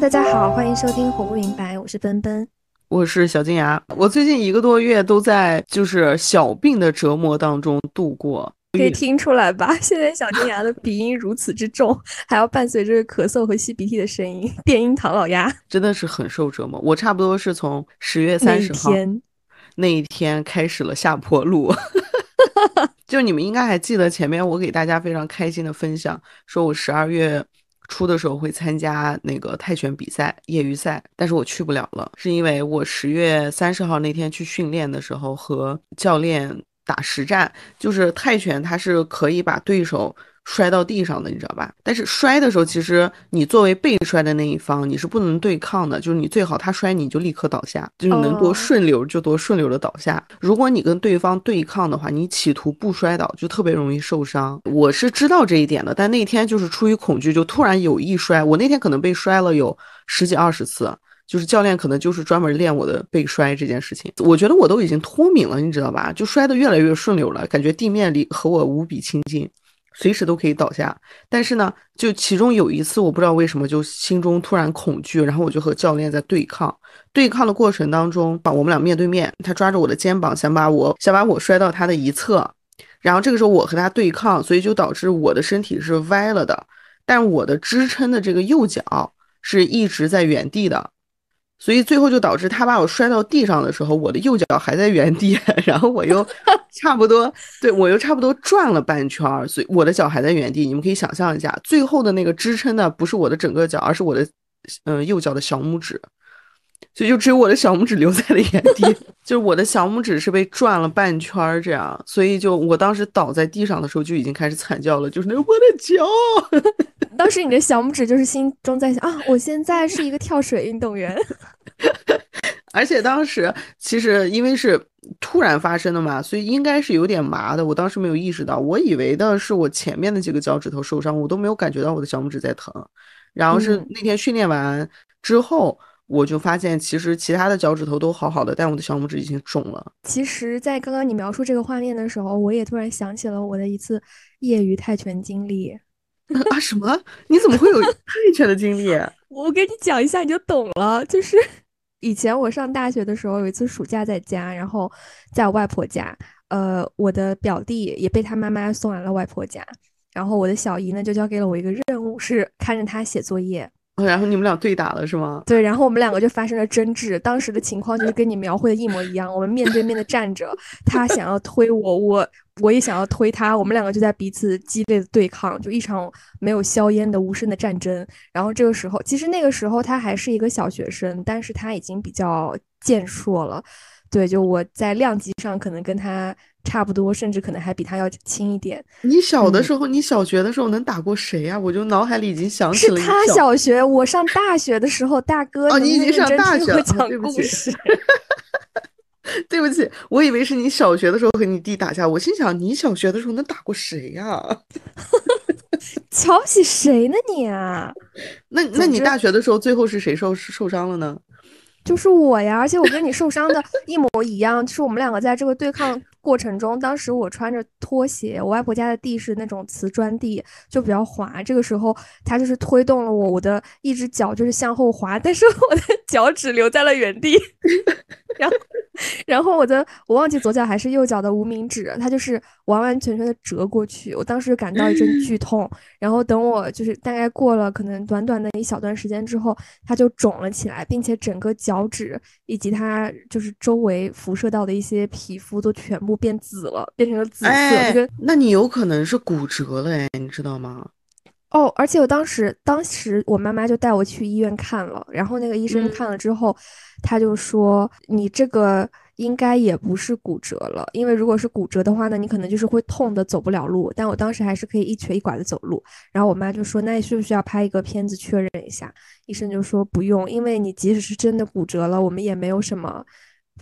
大家好，欢迎收听《活不明白》，我是奔奔，我是小金牙。我最近一个多月都在就是小病的折磨当中度过，可以听出来吧？现在小金牙的鼻音如此之重，还要伴随着咳嗽和吸鼻涕的声音，电音唐老鸭真的是很受折磨。我差不多是从十月三十号那一天开始了下坡路。就你们应该还记得前面我给大家非常开心的分享，说我十二月。初的时候会参加那个泰拳比赛业余赛，但是我去不了了，是因为我十月三十号那天去训练的时候和教练打实战，就是泰拳它是可以把对手。摔到地上的，你知道吧？但是摔的时候，其实你作为被摔的那一方，你是不能对抗的。就是你最好他摔你就立刻倒下，就是能多顺溜就多顺溜的倒下。如果你跟对方对抗的话，你企图不摔倒就特别容易受伤。我是知道这一点的，但那天就是出于恐惧，就突然有意摔。我那天可能被摔了有十几二十次，就是教练可能就是专门练我的被摔这件事情。我觉得我都已经脱敏了，你知道吧？就摔得越来越顺溜了，感觉地面离和我无比亲近。随时都可以倒下，但是呢，就其中有一次，我不知道为什么就心中突然恐惧，然后我就和教练在对抗。对抗的过程当中，把我们俩面对面，他抓着我的肩膀，想把我想把我摔到他的一侧，然后这个时候我和他对抗，所以就导致我的身体是歪了的，但我的支撑的这个右脚是一直在原地的。所以最后就导致他把我摔到地上的时候，我的右脚还在原地，然后我又 差不多，对我又差不多转了半圈儿，所以我的脚还在原地。你们可以想象一下，最后的那个支撑呢，不是我的整个脚，而是我的，嗯，右脚的小拇指，所以就只有我的小拇指留在了原地，就是我的小拇指是被转了半圈儿这样，所以就我当时倒在地上的时候就已经开始惨叫了，就是那我的脚。当时你的小拇指就是心中在想啊，我现在是一个跳水运动员。而且当时其实因为是突然发生的嘛，所以应该是有点麻的。我当时没有意识到，我以为的是我前面的几个脚趾头受伤，我都没有感觉到我的小拇指在疼。然后是那天训练完之后，我就发现其实其他的脚趾头都好好的，但我的小拇指已经肿了。其实，在刚刚你描述这个画面的时候，我也突然想起了我的一次业余泰拳经历。啊什么？你怎么会有泰拳的经历？我给你讲一下，你就懂了。就是 以前我上大学的时候，有一次暑假在家，然后在我外婆家，呃，我的表弟也被他妈妈送来了外婆家，然后我的小姨呢就交给了我一个任务，是看着他写作业。然后你们俩对打了是吗？对，然后我们两个就发生了争执。当时的情况就是跟你描绘的一模一样，我们面对面的站着，他想要推我，我我也想要推他，我们两个就在彼此激烈的对抗，就一场没有硝烟的无声的战争。然后这个时候，其实那个时候他还是一个小学生，但是他已经比较健硕了。对，就我在量级上可能跟他。差不多，甚至可能还比他要轻一点。你小的时候，你小学的时候能打过谁呀？我就脑海里已经想起了。是他小学，我上大学的时候，大哥，哦你已经上大学了，讲故事。对不起，我以为是你小学的时候和你弟打架。我心想，你小学的时候能打过谁呀？瞧不起谁呢你啊？那那你大学的时候，最后是谁受受伤了呢？就是我呀，而且我跟你受伤的一模一样，就是我们两个在这个对抗过程中，当时我穿着拖鞋，我外婆家的地是那种瓷砖地，就比较滑。这个时候他就是推动了我，我的一只脚就是向后滑，但是我的 脚趾留在了原地。然后，然后我的我忘记左脚还是右脚的无名指，它就是完完全全的折过去。我当时感到一阵剧 痛，然后等我就是大概过了可能短短的一小段时间之后，它就肿了起来，并且整个脚趾以及它就是周围辐射到的一些皮肤都全部变紫了，变成了紫色。那你有可能是骨折了哎，你知道吗？哦，而且我当时，当时我妈妈就带我去医院看了，然后那个医生看了之后，他就说你这个应该也不是骨折了，因为如果是骨折的话呢，你可能就是会痛的走不了路。但我当时还是可以一瘸一拐的走路。然后我妈就说，那你需不需要拍一个片子确认一下？医生就说不用，因为你即使是真的骨折了，我们也没有什么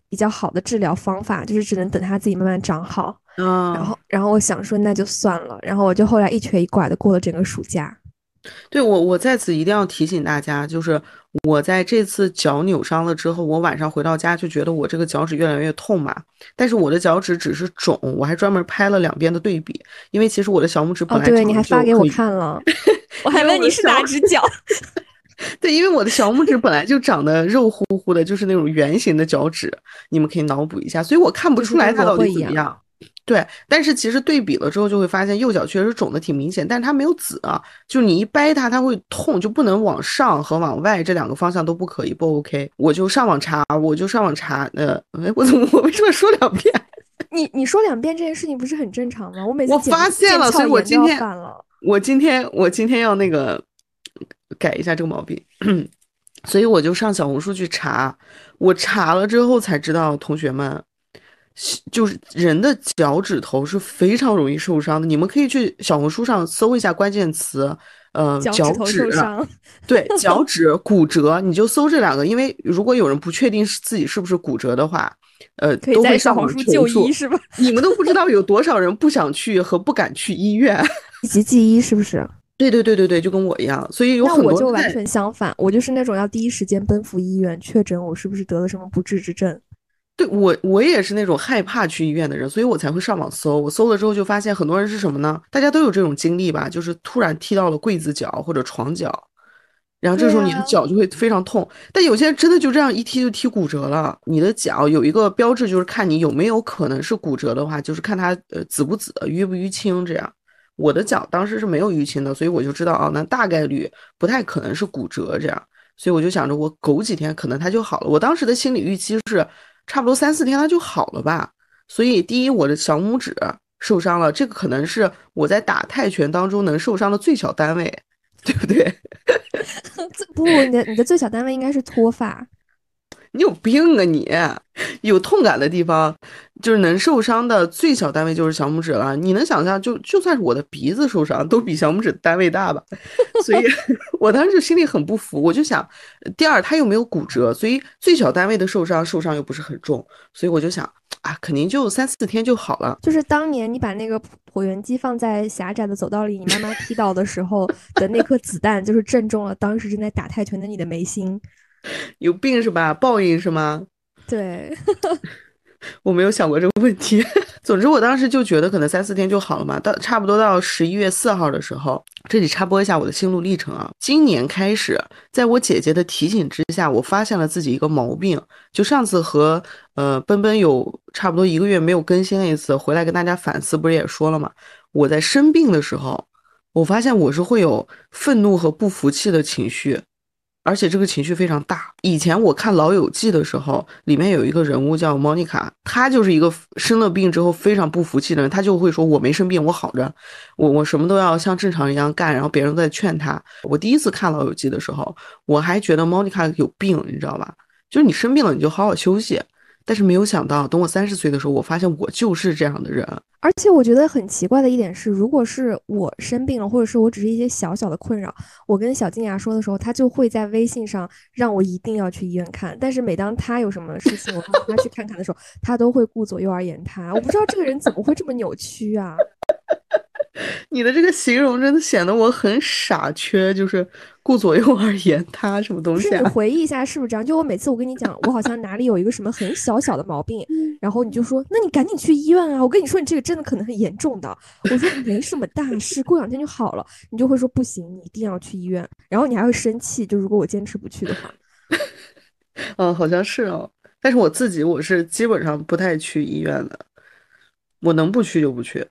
比较好的治疗方法，就是只能等它自己慢慢长好。嗯，然后，然后我想说那就算了，然后我就后来一瘸一拐的过了整个暑假。对我，我在此一定要提醒大家，就是我在这次脚扭伤了之后，我晚上回到家就觉得我这个脚趾越来越痛嘛。但是我的脚趾只是肿，我还专门拍了两边的对比，因为其实我的小拇指本来对，你还发给我看了，我还问你是哪只脚。对，因为我的小拇指本来就长得肉乎乎的，就是那种圆形的脚趾，你们可以脑补一下，所以我看不出来它到底怎么样。对，但是其实对比了之后，就会发现右脚确实肿的挺明显，但是它没有紫啊，就你一掰它，它会痛，就不能往上和往外这两个方向都不可以，不 OK。我就上网查，我就上网查，呃，哎，我怎么我为什么说两遍？你你说两遍这件事情不是很正常吗？我每次我发现了，所以我今天我今天我今天要那个改一下这个毛病，所以我就上小红书去查，我查了之后才知道，同学们。就是人的脚趾头是非常容易受伤的，你们可以去小红书上搜一下关键词，呃，脚趾，对，脚趾骨折，你就搜这两个，因为如果有人不确定是自己是不是骨折的话，呃，都会上网求助，是吧？你们都不知道有多少人不想去和不敢去医院，以及记医是不是？对对对对对，就跟我一样，所以有很多。我就完全相反，我就是那种要第一时间奔赴医院确诊我是不是得了什么不治之症。对我，我也是那种害怕去医院的人，所以我才会上网搜。我搜了之后就发现，很多人是什么呢？大家都有这种经历吧，就是突然踢到了柜子脚或者床脚，然后这时候你的脚就会非常痛。但有些人真的就这样一踢就踢骨折了。你的脚有一个标志，就是看你有没有可能是骨折的话，就是看它呃紫不紫、淤不淤青这样。我的脚当时是没有淤青的，所以我就知道啊，那大概率不太可能是骨折这样。所以我就想着，我苟几天可能它就好了。我当时的心理预期是。差不多三四天它就好了吧，所以第一我的小拇指受伤了，这个可能是我在打泰拳当中能受伤的最小单位，对不对？不，你的你的最小单位应该是脱发。你有病啊你！有痛感的地方，就是能受伤的最小单位就是小拇指了。你能想象，就就算是我的鼻子受伤，都比小拇指单位大吧？所以我当时心里很不服，我就想，第二他又没有骨折，所以最小单位的受伤受伤又不是很重，所以我就想啊，肯定就三四天就好了。就是当年你把那个椭圆机放在狭窄的走道里，你妈妈踢倒的时候的那颗子弹，就是正中了当时正在打泰拳的你的眉心。有病是吧？报应是吗？对，我没有想过这个问题。总之，我当时就觉得可能三四天就好了嘛。到差不多到十一月四号的时候，这里插播一下我的心路历程啊。今年开始，在我姐姐的提醒之下，我发现了自己一个毛病。就上次和呃奔奔有差不多一个月没有更新那一次，回来跟大家反思，不是也说了嘛？我在生病的时候，我发现我是会有愤怒和不服气的情绪。而且这个情绪非常大。以前我看《老友记》的时候，里面有一个人物叫莫妮卡，她就是一个生了病之后非常不服气的人。她就会说：“我没生病，我好着，我我什么都要像正常人一样干。”然后别人在劝她。我第一次看《老友记》的时候，我还觉得莫妮卡有病，你知道吧？就是你生病了，你就好好休息。但是没有想到，等我三十岁的时候，我发现我就是这样的人。而且我觉得很奇怪的一点是，如果是我生病了，或者是我只是一些小小的困扰，我跟小金牙说的时候，他就会在微信上让我一定要去医院看。但是每当他有什么事情，我让他去看看的时候，他都会顾左右而言他。我不知道这个人怎么会这么扭曲啊！你的这个形容真的显得我很傻缺，就是顾左右而言他什么东西？你 回忆一下是不是这样？就我每次我跟你讲，我好像哪里有一个什么很小小的毛病，然后你就说，那你赶紧去医院啊！我跟你说，你这个真的可能很严重的。我说 没什么大事，过两天就好了。你就会说不行，你一定要去医院。然后你还会生气，就如果我坚持不去的话。嗯，好像是哦。但是我自己我是基本上不太去医院的，我能不去就不去。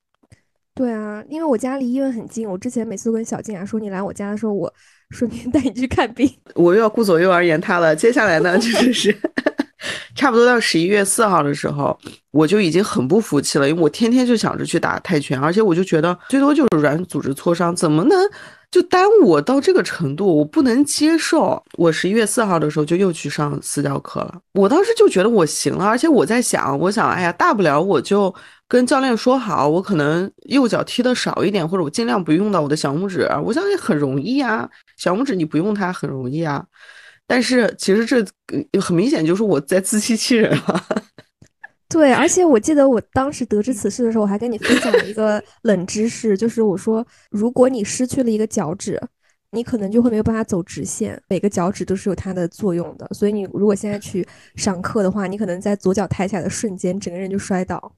对啊，因为我家离医院很近。我之前每次都跟小静啊说，你来我家的时候，我 顺便带你去看病。我又要顾左右而言他了。接下来呢，就是是 差不多到十一月四号的时候，我就已经很不服气了，因为我天天就想着去打泰拳，而且我就觉得最多就是软组织挫伤，怎么能就耽误我到这个程度？我不能接受。我十一月四号的时候就又去上私教课了。我当时就觉得我行了，而且我在想，我想，哎呀，大不了我就。跟教练说好，我可能右脚踢的少一点，或者我尽量不用到我的小拇指。我相信很容易啊，小拇指你不用它很容易啊。但是其实这很明显就是我在自欺欺人了。对，而且我记得我当时得知此事的时候，我还跟你分享了一个冷知识，就是我说，如果你失去了一个脚趾，你可能就会没有办法走直线。每个脚趾都是有它的作用的，所以你如果现在去上课的话，你可能在左脚抬起来的瞬间，整个人就摔倒。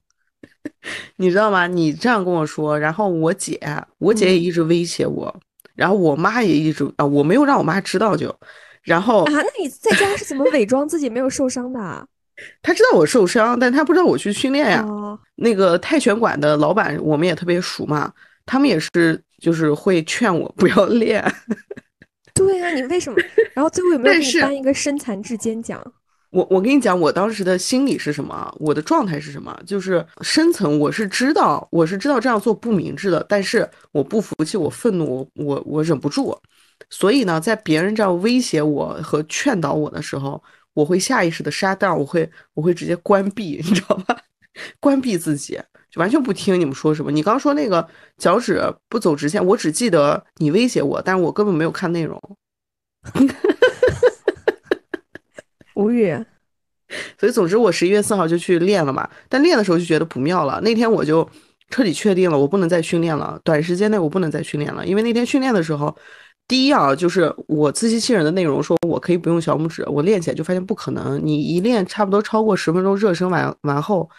你知道吗？你这样跟我说，然后我姐，我姐也一直威胁我，然后我妈也一直啊，我没有让我妈知道就，然后啊，那你在家是怎么伪装自己没有受伤的？他知道我受伤，但他不知道我去训练呀。那个泰拳馆的老板，我们也特别熟嘛，他们也是就是会劝我不要练。对啊，你为什么？然后最后有没有给你颁一个身残志坚奖？我我跟你讲，我当时的心理是什么？我的状态是什么？就是深层我是知道，我是知道这样做不明智的，但是我不服气，我愤怒，我我我忍不住，所以呢，在别人这样威胁我和劝导我的时候，我会下意识的杀掉，我会我会直接关闭，你知道吧？关闭自己，就完全不听你们说什么。你刚说那个脚趾不走直线，我只记得你威胁我，但是我根本没有看内容。无语，所以总之我十一月四号就去练了嘛，但练的时候就觉得不妙了。那天我就彻底确定了，我不能再训练了，短时间内我不能再训练了。因为那天训练的时候，第一啊，就是我自欺欺人的内容，说我可以不用小拇指，我练起来就发现不可能。你一练差不多超过十分钟热身完完后，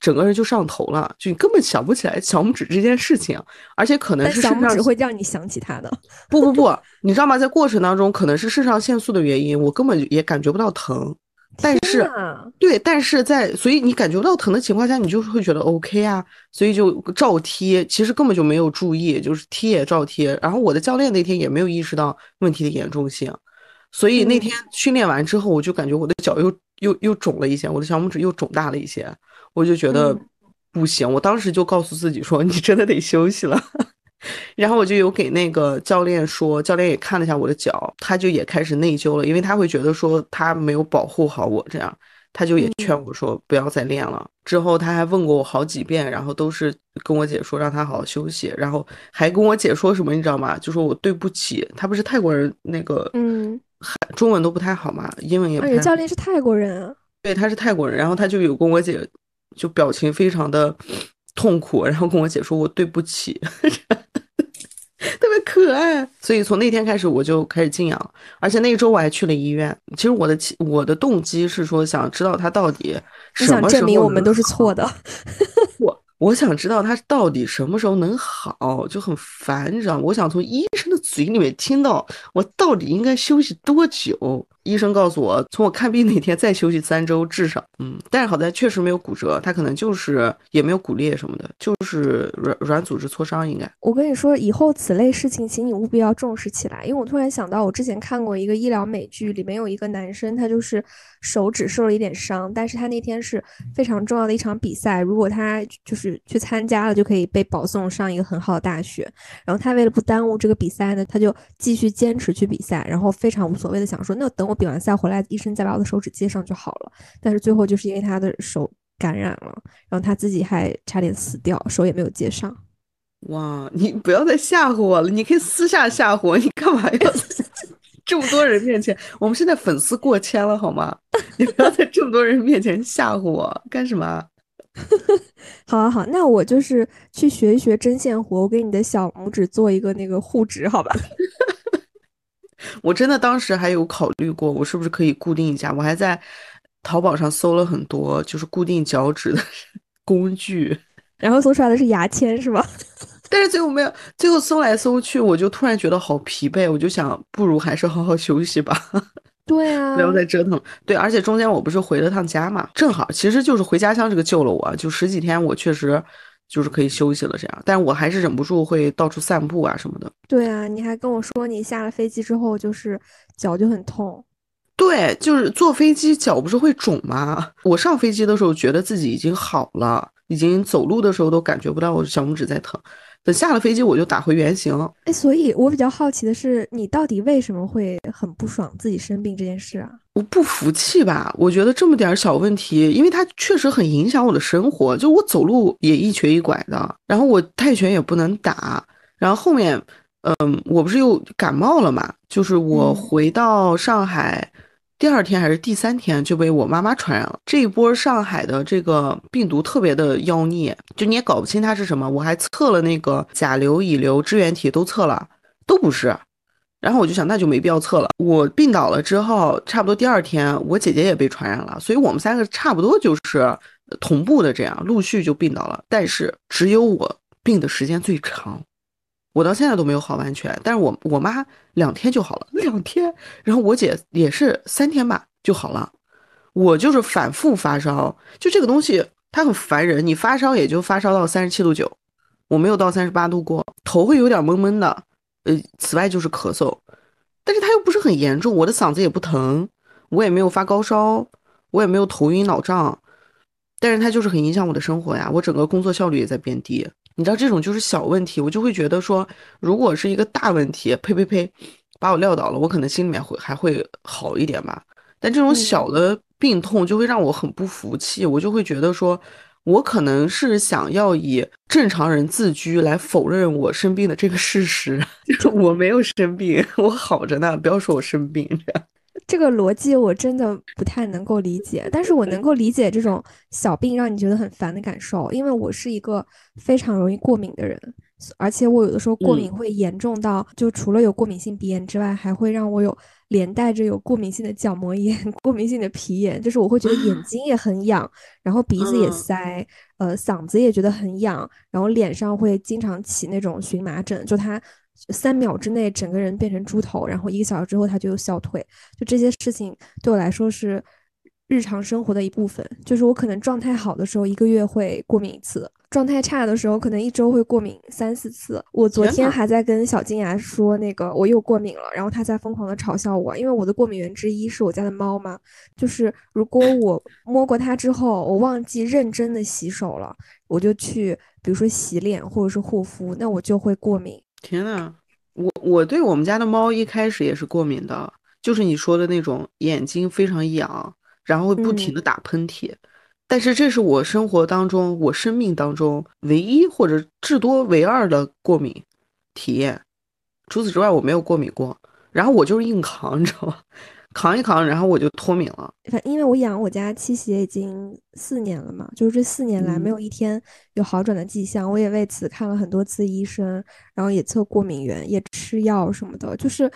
整个人就上头了，就你根本想不起来小拇指这件事情，而且可能是小拇指会让你想起它的。不不不，你知道吗？在过程当中，可能是肾上腺素的原因，我根本也感觉不到疼。但是，对，但是在所以你感觉不到疼的情况下，你就是会觉得 OK 啊，所以就照贴，其实根本就没有注意，就是贴也照贴。然后我的教练那天也没有意识到问题的严重性，所以那天训练完之后，我就感觉我的脚又又又肿了一些，我的小拇指又肿大了一些，我就觉得不行，我当时就告诉自己说，你真的得休息了。然后我就有给那个教练说，教练也看了一下我的脚，他就也开始内疚了，因为他会觉得说他没有保护好我，这样他就也劝我说不要再练了。之后他还问过我好几遍，然后都是跟我姐说让他好好休息，然后还跟我姐说什么你知道吗？就说我对不起他，不是泰国人，那个嗯，中文都不太好嘛，英文也。而且教练是泰国人啊。对，他是泰国人，然后他就有跟我姐就表情非常的痛苦，然后跟我姐说我对不起。特别可爱，所以从那天开始我就开始静养，而且那一周我还去了医院。其实我的我的动机是说想知道他到底什么时候想证明我们都是错的。我我想知道他到底什么时候能好，就很烦，你知道吗？我想从医生的嘴里面听到我到底应该休息多久。医生告诉我，从我看病那天再休息三周至少。嗯，但是好在确实没有骨折，他可能就是也没有骨裂什么的，就是软软组织挫伤应该。我跟你说，以后此类事情，请你务必要重视起来。因为我突然想到，我之前看过一个医疗美剧，里面有一个男生，他就是手指受了一点伤，但是他那天是非常重要的一场比赛，如果他就是去参加了，就可以被保送上一个很好的大学。然后他为了不耽误这个比赛呢，他就继续坚持去比赛，然后非常无所谓的想说，那等我。比完赛回来，医生再把我的手指接上就好了。但是最后就是因为他的手感染了，然后他自己还差点死掉，手也没有接上。哇，你不要再吓唬我了！你可以私下吓唬我，你干嘛要这么多人面前？我们现在粉丝过千了，好吗？你不要在这么多人面前吓唬我干什么？好好好，那我就是去学一学针线活，我给你的小拇指做一个那个护指，好吧？我真的当时还有考虑过，我是不是可以固定一下？我还在淘宝上搜了很多，就是固定脚趾的 工具，然后搜出来的是牙签，是吗？但是最后没有，最后搜来搜去，我就突然觉得好疲惫，我就想，不如还是好好休息吧。对啊，不要再折腾。对，而且中间我不是回了趟家嘛，正好其实就是回家乡这个救了我，就十几天我确实。就是可以休息了，这样，但我还是忍不住会到处散步啊什么的。对啊，你还跟我说你下了飞机之后就是脚就很痛。对，就是坐飞机脚不是会肿吗？我上飞机的时候觉得自己已经好了，已经走路的时候都感觉不到我小拇指在疼。等下了飞机我就打回原形。哎，所以我比较好奇的是，你到底为什么会很不爽自己生病这件事啊？我不服气吧？我觉得这么点小问题，因为它确实很影响我的生活。就我走路也一瘸一拐的，然后我泰拳也不能打，然后后面，嗯，我不是又感冒了嘛？就是我回到上海第二天还是第三天就被我妈妈传染了。这一波上海的这个病毒特别的妖孽，就你也搞不清它是什么。我还测了那个甲流、乙流支原体都测了，都不是。然后我就想，那就没必要测了。我病倒了之后，差不多第二天，我姐姐也被传染了，所以我们三个差不多就是同步的这样，陆续就病倒了。但是只有我病的时间最长，我到现在都没有好完全。但是我我妈两天就好了，两天。然后我姐也是三天吧就好了。我就是反复发烧，就这个东西它很烦人。你发烧也就发烧到三十七度九，我没有到三十八度过，头会有点闷闷的。呃，此外就是咳嗽，但是它又不是很严重，我的嗓子也不疼，我也没有发高烧，我也没有头晕脑胀。但是它就是很影响我的生活呀，我整个工作效率也在变低。你知道这种就是小问题，我就会觉得说，如果是一个大问题，呸呸呸，把我撂倒了，我可能心里面会还会好一点吧。但这种小的病痛就会让我很不服气，我就会觉得说，我可能是想要以正常人自居来否认我生病的这个事实。就是我没有生病，我好着呢，不要说我生病这样。这个逻辑我真的不太能够理解，但是我能够理解这种小病让你觉得很烦的感受，因为我是一个非常容易过敏的人，而且我有的时候过敏会严重到，就除了有过敏性鼻炎之外，还会让我有连带着有过敏性的角膜炎、过敏性的皮炎，就是我会觉得眼睛也很痒，然后鼻子也塞，呃，嗓子也觉得很痒，然后脸上会经常起那种荨麻疹，就它。三秒之内整个人变成猪头，然后一个小时之后他就有消退，就这些事情对我来说是日常生活的一部分。就是我可能状态好的时候一个月会过敏一次，状态差的时候可能一周会过敏三四次。我昨天还在跟小金牙说那个我又过敏了，然后他在疯狂的嘲笑我，因为我的过敏源之一是我家的猫嘛，就是如果我摸过它之后，我忘记认真的洗手了，我就去比如说洗脸或者是护肤，那我就会过敏。天呐，我我对我们家的猫一开始也是过敏的，就是你说的那种眼睛非常痒，然后会不停的打喷嚏。但是这是我生活当中、我生命当中唯一或者至多唯二的过敏体验。除此之外，我没有过敏过。然后我就是硬扛，你知道吗？扛一扛，然后我就脱敏了。反因为我养我家七喜已经四年了嘛，就是这四年来没有一天有好转的迹象。我也为此看了很多次医生，然后也测过敏源，也吃药什么的，就是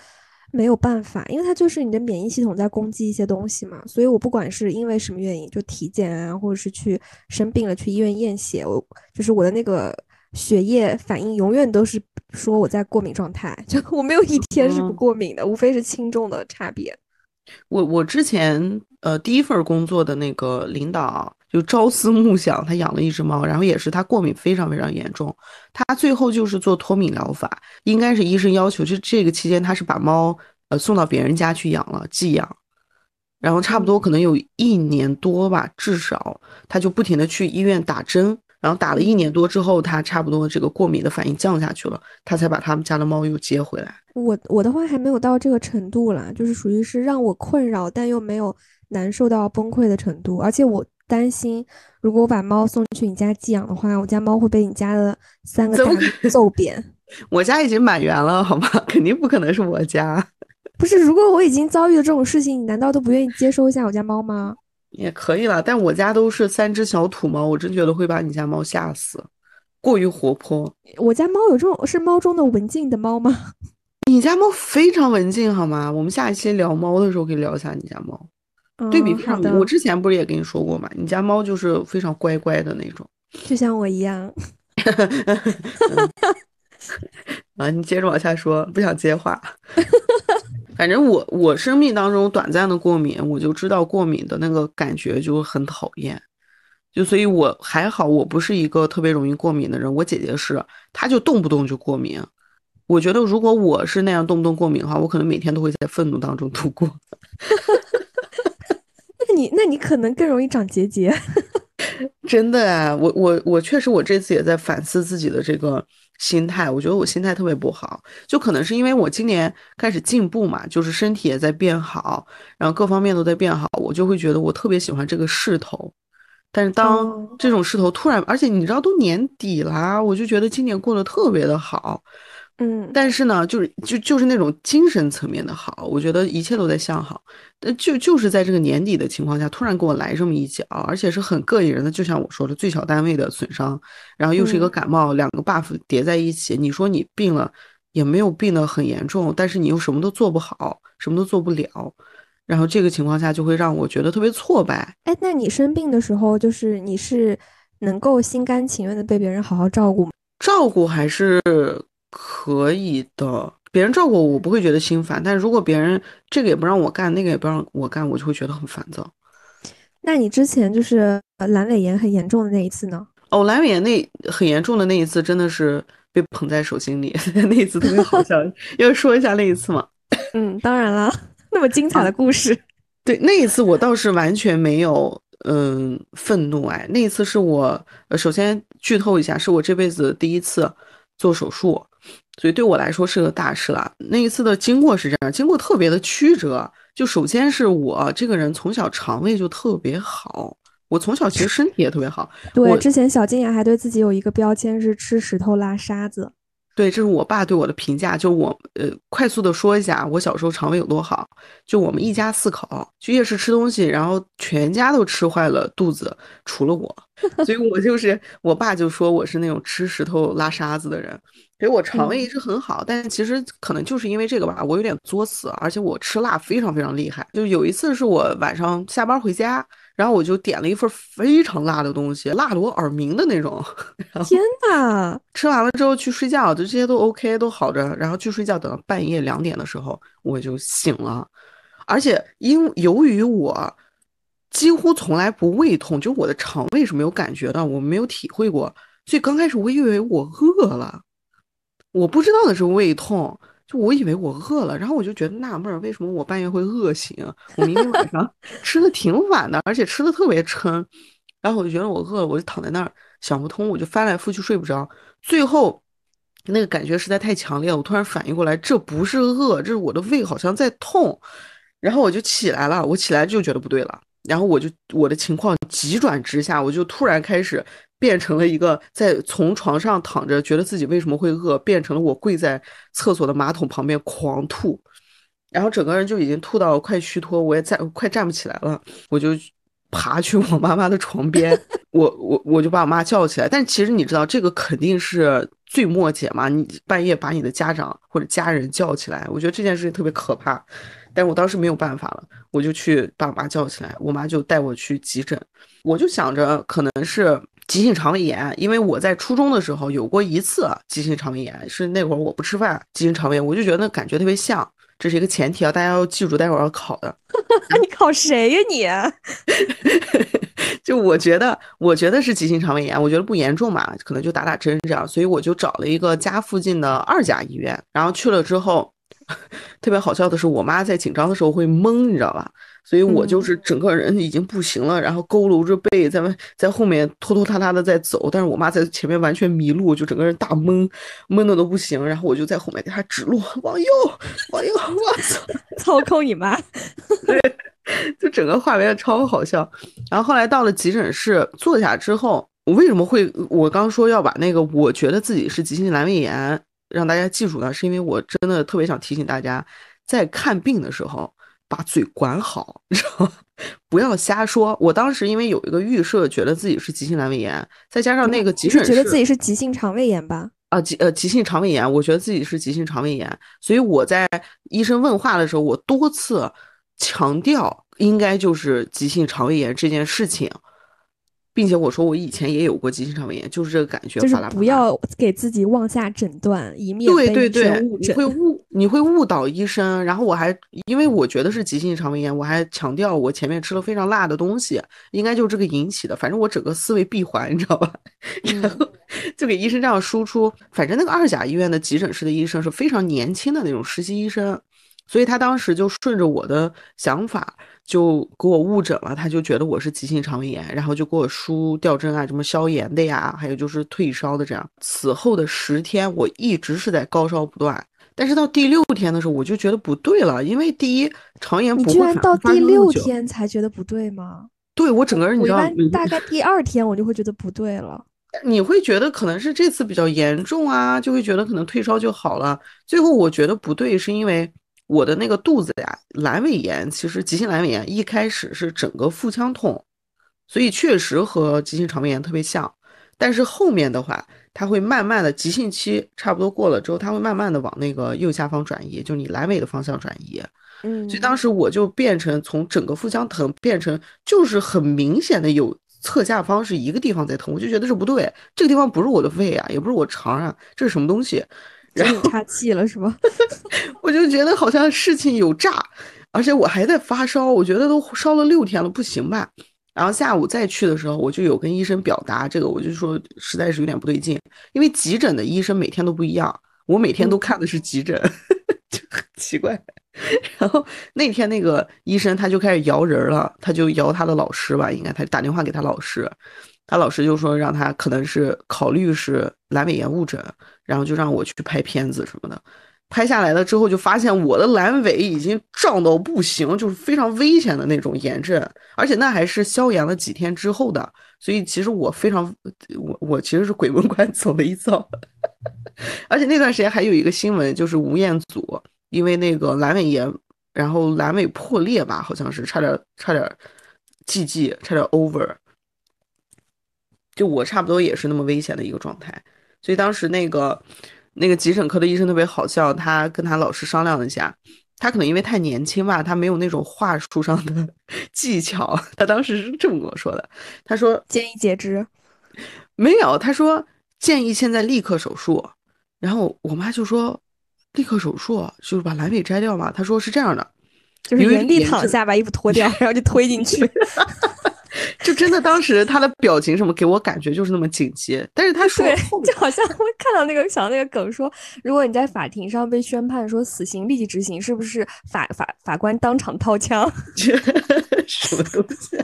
没有办法，因为它就是你的免疫系统在攻击一些东西嘛。所以我不管是因为什么原因，就体检啊，或者是去生病了去医院验血，我就是我的那个血液反应永远都是说我在过敏状态，就我没有一天是不过敏的，无非是轻重的差别。我我之前呃第一份工作的那个领导就朝思暮想，他养了一只猫，然后也是他过敏非常非常严重，他最后就是做脱敏疗法，应该是医生要求，就这个期间他是把猫呃送到别人家去养了寄养，然后差不多可能有一年多吧，至少他就不停的去医院打针。然后打了一年多之后，他差不多这个过敏的反应降下去了，他才把他们家的猫又接回来。我我的话还没有到这个程度啦，就是属于是让我困扰，但又没有难受到崩溃的程度。而且我担心，如果我把猫送去你家寄养的话，我家猫会被你家的三个大揍扁。我家已经满员了，好吗？肯定不可能是我家。不是，如果我已经遭遇了这种事情，你难道都不愿意接收一下我家猫吗？也可以了，但我家都是三只小土猫，我真觉得会把你家猫吓死，过于活泼。我家猫有这种是猫中的文静的猫吗？你家猫非常文静，好吗？我们下一期聊猫的时候可以聊一下你家猫。对比上，我之前不是也跟你说过吗？你家猫就是非常乖乖的那种，就像我一样。啊，你接着往下说，不想接话。反正我我生命当中短暂的过敏，我就知道过敏的那个感觉就很讨厌，就所以我还好，我不是一个特别容易过敏的人。我姐姐是，她就动不动就过敏。我觉得如果我是那样动不动过敏的话，我可能每天都会在愤怒当中度过。那你那你可能更容易长结节。真的啊，我我我确实，我这次也在反思自己的这个。心态，我觉得我心态特别不好，就可能是因为我今年开始进步嘛，就是身体也在变好，然后各方面都在变好，我就会觉得我特别喜欢这个势头。但是当这种势头突然，而且你知道都年底啦，我就觉得今年过得特别的好。嗯，但是呢，就是就就是那种精神层面的好，我觉得一切都在向好。但，就就是在这个年底的情况下，突然给我来这么一脚，而且是很膈应人的，就像我说的，最小单位的损伤，然后又是一个感冒，两个 buff 叠在一起。你说你病了，也没有病得很严重，但是你又什么都做不好，什么都做不了，然后这个情况下就会让我觉得特别挫败。哎，那你生病的时候，就是你是能够心甘情愿的被别人好好照顾吗？照顾还是？可以的。别人照顾我，我不会觉得心烦；但如果别人这个也不让我干，那个也不让我干，我就会觉得很烦躁。那你之前就是阑尾炎很严重的那一次呢？哦，阑尾炎那很严重的那一次，真的是被捧在手心里。那一次特别好笑，要说一下那一次吗？嗯，当然了，那么精彩的故事。对，那一次我倒是完全没有嗯愤怒哎，那一次是我呃，首先剧透一下，是我这辈子第一次做手术，所以对我来说是个大事了。那一次的经过是这样，经过特别的曲折。就首先是我这个人从小肠胃就特别好，我从小其实身体也特别好。对，之前小金牙还对自己有一个标签是吃石头拉沙子。对，这是我爸对我的评价。就我呃，快速的说一下，我小时候肠胃有多好。就我们一家四口去夜市吃东西，然后全家都吃坏了肚子，除了我。所以我就是我爸就说我是那种吃石头拉沙子的人。所以我肠胃一直很好，但其实可能就是因为这个吧，我有点作死，而且我吃辣非常非常厉害。就有一次是我晚上下班回家。然后我就点了一份非常辣的东西，辣的我耳鸣的那种。天呐！吃完了之后去睡觉，就这些都 OK，都好着。然后去睡觉，等到半夜两点的时候，我就醒了。而且因由于我几乎从来不胃痛，就我的肠胃是没有感觉的，我没有体会过，所以刚开始我以为我饿了，我不知道的是胃痛。就我以为我饿了，然后我就觉得纳闷儿，为什么我半夜会饿醒？我明天晚上吃的挺晚的，而且吃的特别撑，然后我就觉得我饿了，我就躺在那儿想不通，我就翻来覆去睡不着，最后那个感觉实在太强烈了，我突然反应过来，这不是饿，这是我的胃好像在痛，然后我就起来了，我起来就觉得不对了，然后我就我的情况急转直下，我就突然开始。变成了一个在从床上躺着，觉得自己为什么会饿，变成了我跪在厕所的马桶旁边狂吐，然后整个人就已经吐到快虚脱，我也站快站不起来了，我就爬去我妈妈的床边，我我我就把我妈叫起来，但其实你知道这个肯定是最末解嘛，你半夜把你的家长或者家人叫起来，我觉得这件事情特别可怕，但是我当时没有办法了，我就去把我妈叫起来，我妈就带我去急诊，我就想着可能是。急性肠胃炎，因为我在初中的时候有过一次急性肠胃炎，是那会儿我不吃饭，急性肠胃炎，我就觉得感觉特别像，这是一个前提啊，大家要记住，待会儿要考的。你考谁呀你？就我觉得，我觉得是急性肠胃炎，我觉得不严重嘛，可能就打打针这样，所以我就找了一个家附近的二甲医院，然后去了之后，特别好笑的是，我妈在紧张的时候会懵，你知道吧？所以我就是整个人已经不行了，然后佝偻着背在外，在后面拖拖沓沓的在走，但是我妈在前面完全迷路，就整个人大懵，懵的都不行。然后我就在后面给她指路，往右，往右，我操，操控你妈，对，就整个画面超好笑。然后后来到了急诊室坐下之后，我为什么会我刚说要把那个我觉得自己是急性阑尾炎让大家记住呢？是因为我真的特别想提醒大家，在看病的时候。把嘴管好，你知道吗？不要瞎说。我当时因为有一个预设，觉得自己是急性阑尾炎，再加上那个急诊室，觉得自己是急性肠胃炎吧？啊，急呃急性肠胃炎，我觉得自己是急性肠胃炎，所以我在医生问话的时候，我多次强调应该就是急性肠胃炎这件事情。并且我说我以前也有过急性肠胃炎，就是这个感觉。就是不要给自己妄下诊断，以免对对对，你会 误你会误导医生。然后我还因为我觉得是急性肠胃炎，我还强调我前面吃了非常辣的东西，应该就这个引起的。反正我整个思维闭环，你知道吧？然后 就给医生这样输出。反正那个二甲医院的急诊室的医生是非常年轻的那种实习医生，所以他当时就顺着我的想法。就给我误诊了，他就觉得我是急性肠胃炎，然后就给我输吊针啊，什么消炎的呀，还有就是退烧的这样。此后的十天，我一直是在高烧不断，但是到第六天的时候，我就觉得不对了，因为第一，肠炎不会你居然到第六天才觉得不对吗？对我整个人，你知道，大概第二天我就会觉得不对了。你会觉得可能是这次比较严重啊，就会觉得可能退烧就好了。最后我觉得不对，是因为。我的那个肚子呀，阑尾炎，其实急性阑尾炎一开始是整个腹腔痛，所以确实和急性肠胃炎特别像。但是后面的话，它会慢慢的急性期差不多过了之后，它会慢慢的往那个右下方转移，就你阑尾的方向转移。嗯，所以当时我就变成从整个腹腔疼变成就是很明显的有侧下方是一个地方在疼，我就觉得这不对，这个地方不是我的胃啊，也不是我肠啊，这是什么东西？然后岔气了是吧？我就觉得好像事情有诈，而且我还在发烧，我觉得都烧了六天了，不行吧？然后下午再去的时候，我就有跟医生表达这个，我就说实在是有点不对劲，因为急诊的医生每天都不一样，我每天都看的是急诊，就很奇怪。然后那天那个医生他就开始摇人了，他就摇他的老师吧，应该他打电话给他老师，他老师就说让他可能是考虑是阑尾炎误诊，然后就让我去拍片子什么的。拍下来了之后，就发现我的阑尾已经胀到不行，就是非常危险的那种炎症，而且那还是消炎了几天之后的。所以其实我非常，我我其实是鬼门关走了一遭。而且那段时间还有一个新闻，就是吴彦祖因为那个阑尾炎，然后阑尾破裂吧，好像是差点差点 GG，差点 over。就我差不多也是那么危险的一个状态，所以当时那个。那个急诊科的医生特别好笑，他跟他老师商量了一下，他可能因为太年轻吧，他没有那种话术上的 技巧。他当时是这么跟我说的，他说建议截肢，没有，他说建议现在立刻手术。然后我妈就说立刻手术就是把阑尾摘掉嘛。他说是这样的，就是原地躺下，把衣服脱掉，然后就推进去。就真的当时他的表情什么给我感觉就是那么紧急，但是他说就好像会看到那个想那个梗说，如果你在法庭上被宣判说死刑立即执行，是不是法法法官当场掏枪？什么东西？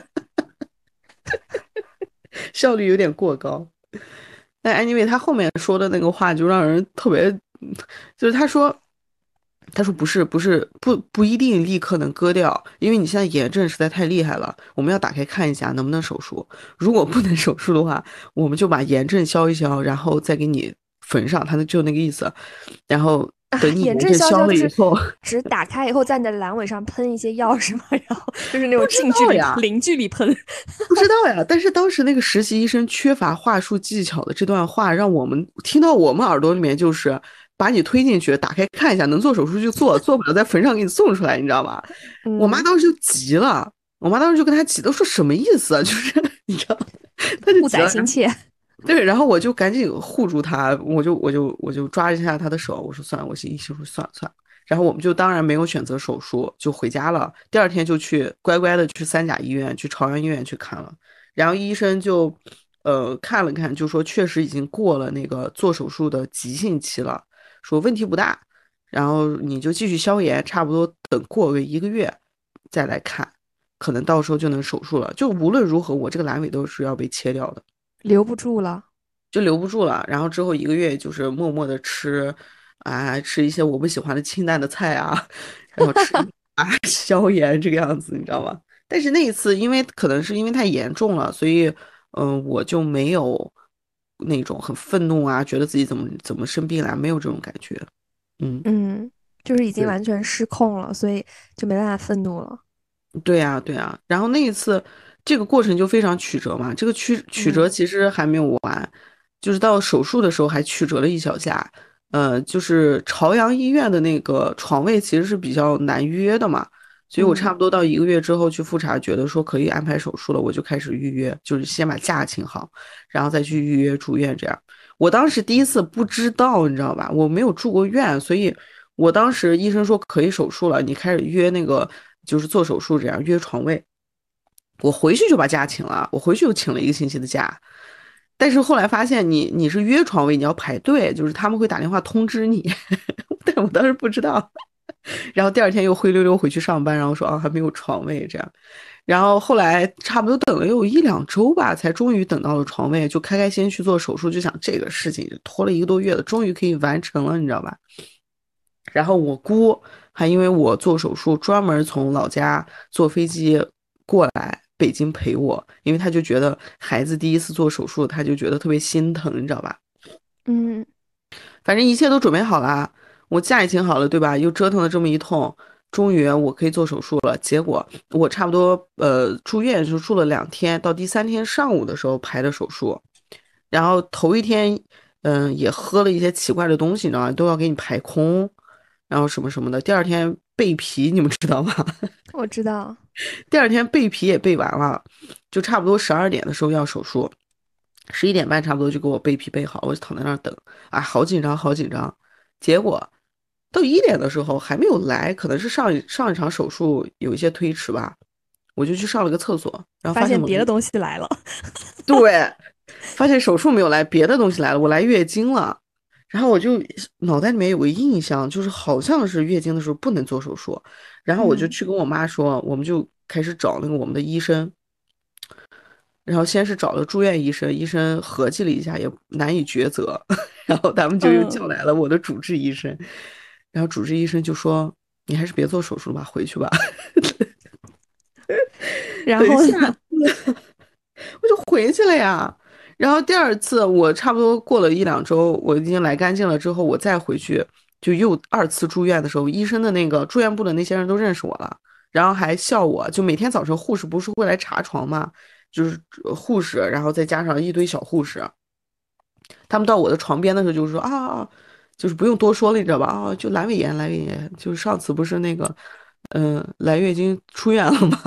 效率有点过高。但 anyway，他后面说的那个话就让人特别，就是他说。他说：“不是，不是，不不一定立刻能割掉，因为你现在炎症实在太厉害了。我们要打开看一下能不能手术。如果不能手术的话，我们就把炎症消一消，然后再给你缝上。他就那个意思。然后等你炎症消了以后，只打开以后，在你的阑尾上喷一些药是吗？然后就是那种近距离、零距离喷。不知道呀。但是当时那个实习医生缺乏话术技巧的这段话，让我们听到我们耳朵里面就是。”把你推进去，打开看一下，能做手术就做，做不了在坟上给你送出来，你知道吗？我妈当时就急了，我妈当时就跟他急，都说什么意思啊？就是你知道，他就不载心切。对，然后我就赶紧护住他，我就我就我就抓一下他的手，我说算了，我心心说算了算了。然后我们就当然没有选择手术，就回家了。第二天就去乖乖的去三甲医院，去朝阳医院去看了。然后医生就呃看了看，就说确实已经过了那个做手术的急性期了。说问题不大，然后你就继续消炎，差不多等过个一个月再来看，可能到时候就能手术了。就无论如何，我这个阑尾都是要被切掉的，留不住了，就留不住了。然后之后一个月就是默默的吃啊，吃一些我不喜欢的清淡的菜啊，然后吃啊 消炎这个样子，你知道吗？但是那一次，因为可能是因为太严重了，所以嗯，我就没有。那种很愤怒啊，觉得自己怎么怎么生病了，没有这种感觉，嗯嗯，就是已经完全失控了，所以就没办法愤怒了。对呀对呀，然后那一次这个过程就非常曲折嘛，这个曲曲折其实还没有完，就是到手术的时候还曲折了一小下，呃，就是朝阳医院的那个床位其实是比较难约的嘛。所以我差不多到一个月之后去复查，觉得说可以安排手术了，我就开始预约，就是先把假请好，然后再去预约住院。这样，我当时第一次不知道，你知道吧？我没有住过院，所以我当时医生说可以手术了，你开始约那个就是做手术，这样约床位。我回去就把假请了，我回去又请了一个星期的假，但是后来发现你你是约床位，你要排队，就是他们会打电话通知你，但我当时不知道。然后第二天又灰溜溜回去上班，然后说啊还没有床位这样，然后后来差不多等了有一两周吧，才终于等到了床位，就开开心心去做手术，就想这个事情就拖了一个多月了，终于可以完成了，你知道吧？然后我姑还因为我做手术，专门从老家坐飞机过来北京陪我，因为她就觉得孩子第一次做手术，她就觉得特别心疼，你知道吧？嗯，反正一切都准备好了。我假也请好了，对吧？又折腾了这么一通，终于我可以做手术了。结果我差不多呃住院就住了两天，到第三天上午的时候排的手术，然后头一天嗯也喝了一些奇怪的东西，你知道吗？都要给你排空，然后什么什么的。第二天备皮，你们知道吗？我知道。第二天备皮也备完了，就差不多十二点的时候要手术，十一点半差不多就给我备皮备好，我就躺在那儿等，啊，好紧张，好紧张。结果到一点的时候还没有来，可能是上一上一场手术有一些推迟吧，我就去上了个厕所，然后发现别的东西来了。对，发现手术没有来，别的东西来了，我来月经了。然后我就脑袋里面有个印象，就是好像是月经的时候不能做手术。然后我就去跟我妈说，我们就开始找那个我们的医生。然后先是找了住院医生，医生合计了一下也难以抉择，然后他们就又叫来了我的主治医生。然后主治医生就说：“你还是别做手术了吧，回去吧。”然后我就回去了呀。然后第二次我差不多过了一两周，我已经来干净了之后，我再回去就又二次住院的时候，医生的那个住院部的那些人都认识我了，然后还笑我，就每天早晨护士不是会来查床吗？就是护士，然后再加上一堆小护士，他们到我的床边的时候就说啊，就是不用多说了，你知道吧？啊，就阑尾炎，阑尾炎，就是上次不是那个，嗯，来月经出院了吗？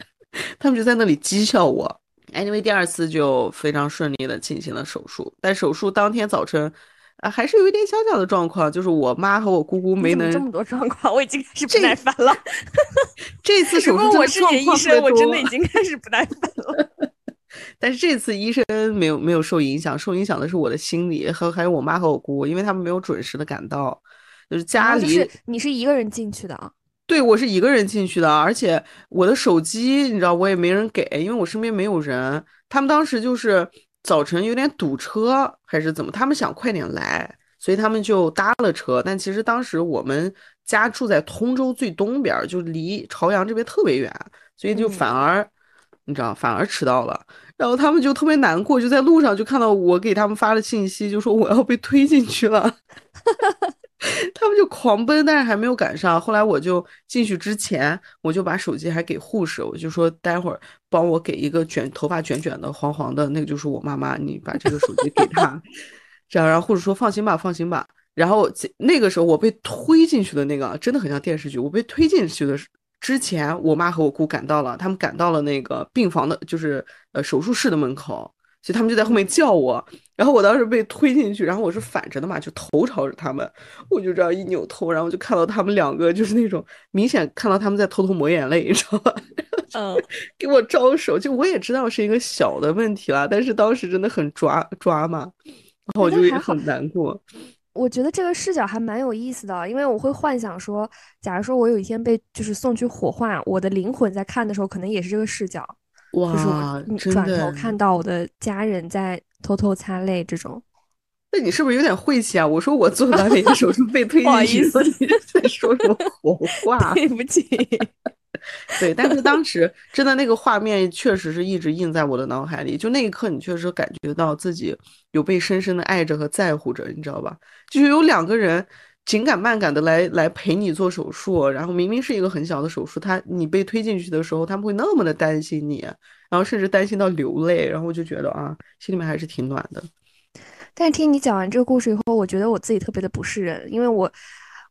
他们就在那里讥笑我。Anyway，第二次就非常顺利的进行了手术，但手术当天早晨，啊，还是有一点小小的状况，就是我妈和我姑姑没能这么多状况，我已经开始不耐烦了。这次手术如果我是你医生，我真的已经开始不耐烦了。但是这次医生没有没有受影响，受影响的是我的心理和还有我妈和我姑，因为他们没有准时的赶到，就是家里你是一个人进去的啊。对，我是一个人进去的，而且我的手机你知道我也没人给，因为我身边没有人。他们当时就是早晨有点堵车还是怎么，他们想快点来，所以他们就搭了车。但其实当时我们家住在通州最东边，就离朝阳这边特别远，所以就反而你知道反而迟到了。然后他们就特别难过，就在路上就看到我给他们发的信息，就说我要被推进去了。他们就狂奔，但是还没有赶上。后来我就进去之前，我就把手机还给护士，我就说待会儿帮我给一个卷头发卷卷的黄黄的那个就是我妈妈，你把这个手机给她。这样，然后护士说放心吧，放心吧。然后那个时候我被推进去的那个真的很像电视剧。我被推进去的之前，我妈和我姑赶到了，他们赶到了那个病房的，就是呃手术室的门口。所以他们就在后面叫我，然后我当时被推进去，然后我是反着的嘛，就头朝着他们，我就这样一扭头，然后就看到他们两个就是那种明显看到他们在偷偷抹眼泪，你知道吧？嗯，给我招手，就我也知道是一个小的问题啦，但是当时真的很抓抓嘛，然后我就也很难过。我觉得这个视角还蛮有意思的，因为我会幻想说，假如说我有一天被就是送去火化，我的灵魂在看的时候，可能也是这个视角。哇，转头看到我的家人在偷偷擦泪，这种，那你是不是有点晦气啊？我说我做完每个手术被推进去，你在说什么火化？对不起，对，但是当时真的那个画面确实是一直印在我的脑海里，就那一刻你确实感觉到自己有被深深的爱着和在乎着，你知道吧？就是有两个人。紧赶慢赶的来来陪你做手术，然后明明是一个很小的手术，他你被推进去的时候，他们会那么的担心你，然后甚至担心到流泪，然后我就觉得啊，心里面还是挺暖的。但听你讲完这个故事以后，我觉得我自己特别的不是人，因为我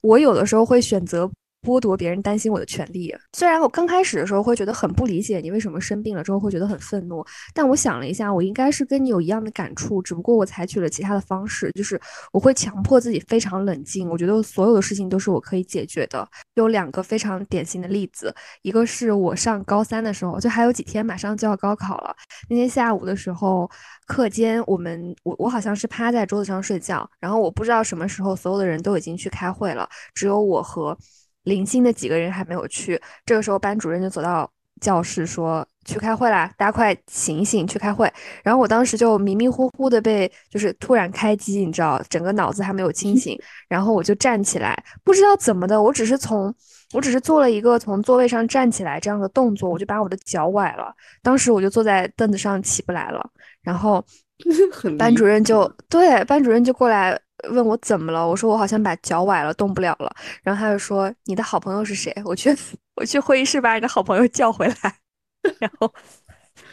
我有的时候会选择。剥夺别人担心我的权利。虽然我刚开始的时候会觉得很不理解你为什么生病了之后会觉得很愤怒，但我想了一下，我应该是跟你有一样的感触，只不过我采取了其他的方式，就是我会强迫自己非常冷静。我觉得所有的事情都是我可以解决的。有两个非常典型的例子，一个是我上高三的时候，就还有几天马上就要高考了。那天下午的时候，课间我们我我好像是趴在桌子上睡觉，然后我不知道什么时候所有的人都已经去开会了，只有我和。零星的几个人还没有去，这个时候班主任就走到教室说：“去开会啦，大家快醒一醒，去开会。”然后我当时就迷迷糊糊的被就是突然开机，你知道，整个脑子还没有清醒，然后我就站起来，不知道怎么的，我只是从我只是做了一个从座位上站起来这样的动作，我就把我的脚崴了。当时我就坐在凳子上起不来了，然后 班主任就对班主任就过来。问我怎么了？我说我好像把脚崴了，动不了了。然后他就说：“你的好朋友是谁？”我去，我去会议室把你的好朋友叫回来。然后，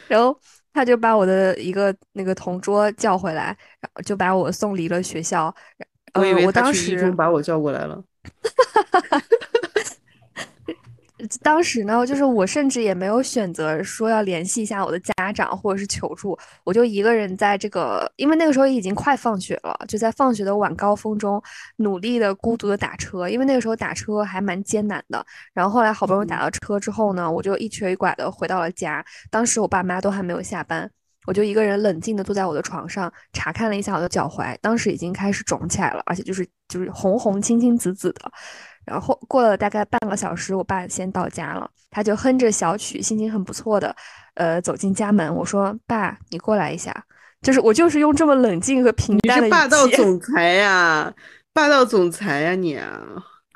然后他就把我的一个那个同桌叫回来，然后就把我送离了学校。我以为当时把我叫过来了。当时呢，就是我甚至也没有选择说要联系一下我的家长或者是求助，我就一个人在这个，因为那个时候已经快放学了，就在放学的晚高峰中努力的孤独的打车，因为那个时候打车还蛮艰难的。然后后来好不容易打到车之后呢，我就一瘸一拐的回到了家。当时我爸妈都还没有下班，我就一个人冷静的坐在我的床上，查看了一下我的脚踝，当时已经开始肿起来了，而且就是就是红红青青紫紫的。然后过了大概半个小时，我爸先到家了，他就哼着小曲，心情很不错的，呃，走进家门。我说：“爸，你过来一下。”就是我就是用这么冷静和平淡的你是霸道总裁呀，霸道总裁呀你！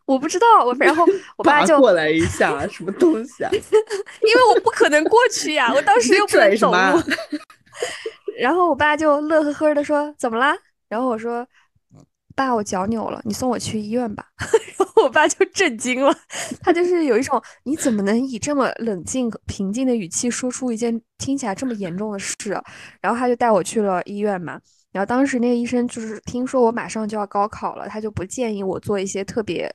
我不知道，我 然后我爸就过来一下，什么东西啊？因为我不可能过去呀，我当时又不能走路。然后我爸就乐呵呵的说：“怎么啦？”然后我说。爸，我脚扭了，你送我去医院吧。然后我爸就震惊了，他就是有一种你怎么能以这么冷静平静的语气说出一件听起来这么严重的事？然后他就带我去了医院嘛。然后当时那个医生就是听说我马上就要高考了，他就不建议我做一些特别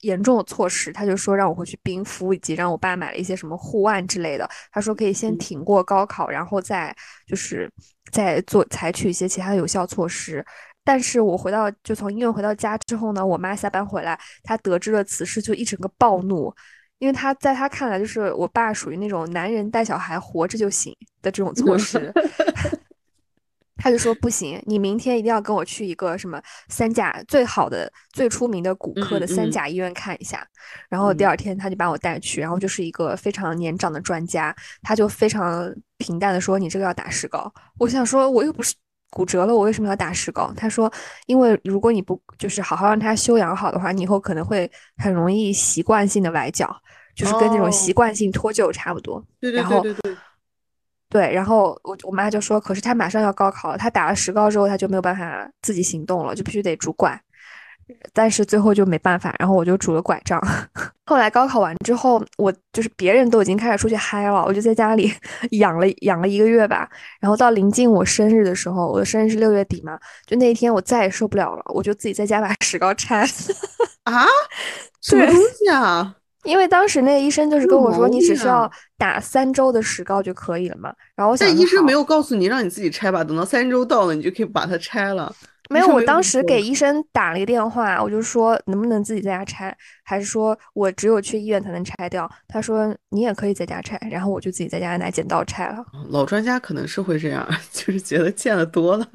严重的措施，他就说让我回去冰敷，以及让我爸买了一些什么护腕之类的。他说可以先挺过高考，然后再就是再做采取一些其他的有效措施。但是我回到就从医院回到家之后呢，我妈下班回来，她得知了此事就一整个暴怒，因为她在她看来就是我爸属于那种男人带小孩活着就行的这种措施，他就说不行，你明天一定要跟我去一个什么三甲最好的、最出名的骨科的三甲医院看一下。然后第二天他就把我带去，然后就是一个非常年长的专家，他就非常平淡的说：“你这个要打石膏。”我想说，我又不是。骨折了，我为什么要打石膏？他说，因为如果你不就是好好让它休养好的话，你以后可能会很容易习惯性的崴脚，就是跟那种习惯性脱臼差不多。对对对对对。对，然后我我妈就说，可是他马上要高考了，他打了石膏之后，他就没有办法自己行动了，就必须得拄拐。但是最后就没办法，然后我就拄了拐杖。后来高考完之后，我就是别人都已经开始出去嗨了，我就在家里 养了养了一个月吧。然后到临近我生日的时候，我的生日是六月底嘛，就那一天我再也受不了了，我就自己在家把 石膏拆了。啊？什么东西啊？因为当时那个医生就是跟我说，你只需要打三周的石膏就可以了嘛。然后我想，但医生没有告诉你让你自己拆吧？等到三周到了，你就可以把它拆了。没有，我当时给医生打了一个电话，我就说能不能自己在家拆，还是说我只有去医院才能拆掉？他说你也可以在家拆，然后我就自己在家拿剪刀拆了。老专家可能是会这样，就是觉得见的多了。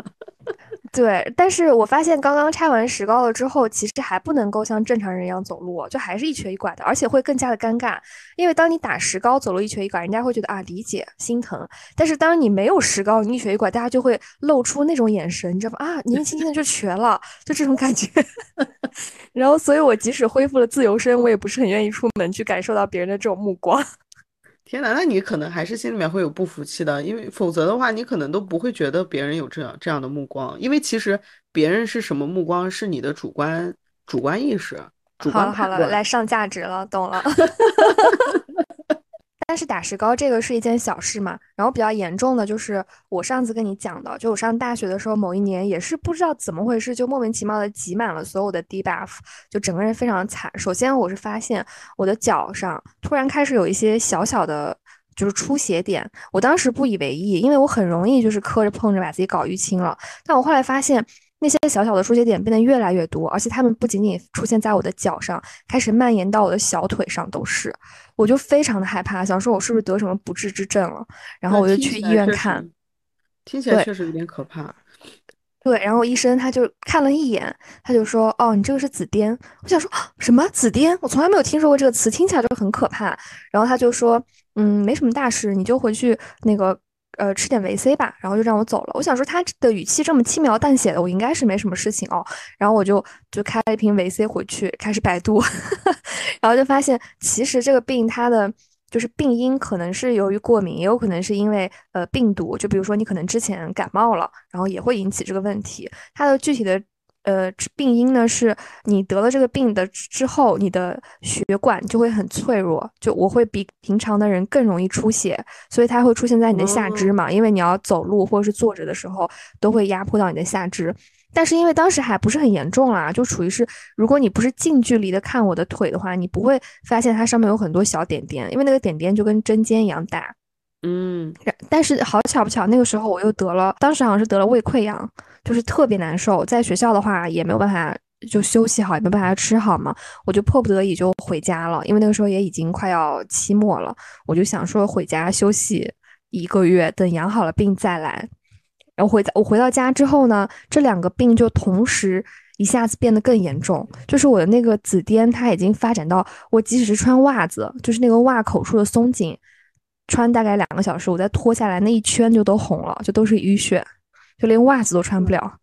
对，但是我发现刚刚拆完石膏了之后，其实还不能够像正常人一样走路，就还是一瘸一拐的，而且会更加的尴尬。因为当你打石膏走路一瘸一拐，人家会觉得啊理解心疼。但是当你没有石膏，你一瘸一拐，大家就会露出那种眼神，你知道吧？啊，年轻轻的就瘸了，就这种感觉。然后，所以我即使恢复了自由身，我也不是很愿意出门去感受到别人的这种目光。天呐，那你可能还是心里面会有不服气的，因为否则的话，你可能都不会觉得别人有这样这样的目光，因为其实别人是什么目光，是你的主观主观意识。好了好了，来上价值了，懂了。但是打石膏这个是一件小事嘛，然后比较严重的就是我上次跟你讲的，就我上大学的时候，某一年也是不知道怎么回事，就莫名其妙的挤满了所有的 debuff，就整个人非常惨。首先我是发现我的脚上突然开始有一些小小的，就是出血点，我当时不以为意，因为我很容易就是磕着碰着把自己搞淤青了，但我后来发现。那些小小的出血点变得越来越多，而且它们不仅仅出现在我的脚上，开始蔓延到我的小腿上都是。我就非常的害怕，想说我是不是得什么不治之症了？然后我就去医院看，听起来确实有点可怕。对，然后医生他就看了一眼，他就说：“哦，你这个是紫癜。”我想说什么紫癜？我从来没有听说过这个词，听起来就很可怕。然后他就说：“嗯，没什么大事，你就回去那个。”呃，吃点维 C 吧，然后就让我走了。我想说他的语气这么轻描淡写的，我应该是没什么事情哦。然后我就就开了一瓶维 C 回去，开始百度，然后就发现其实这个病它的就是病因可能是由于过敏，也有可能是因为呃病毒。就比如说你可能之前感冒了，然后也会引起这个问题。它的具体的。呃，病因呢是你得了这个病的之后，你的血管就会很脆弱，就我会比平常的人更容易出血，所以它会出现在你的下肢嘛，因为你要走路或者是坐着的时候都会压迫到你的下肢。但是因为当时还不是很严重啦，就处于是如果你不是近距离的看我的腿的话，你不会发现它上面有很多小点点，因为那个点点就跟针尖一样大。嗯，但是好巧不巧，那个时候我又得了，当时好像是得了胃溃疡，就是特别难受。在学校的话也没有办法就休息好，也没办法吃好嘛，我就迫不得已就回家了，因为那个时候也已经快要期末了，我就想说回家休息一个月，等养好了病再来。然后回我回到家之后呢，这两个病就同时一下子变得更严重，就是我的那个紫癜，它已经发展到我即使是穿袜子，就是那个袜口处的松紧，穿大概两个小时，我再脱下来那一圈就都红了，就都是淤血，就连袜子都穿不了。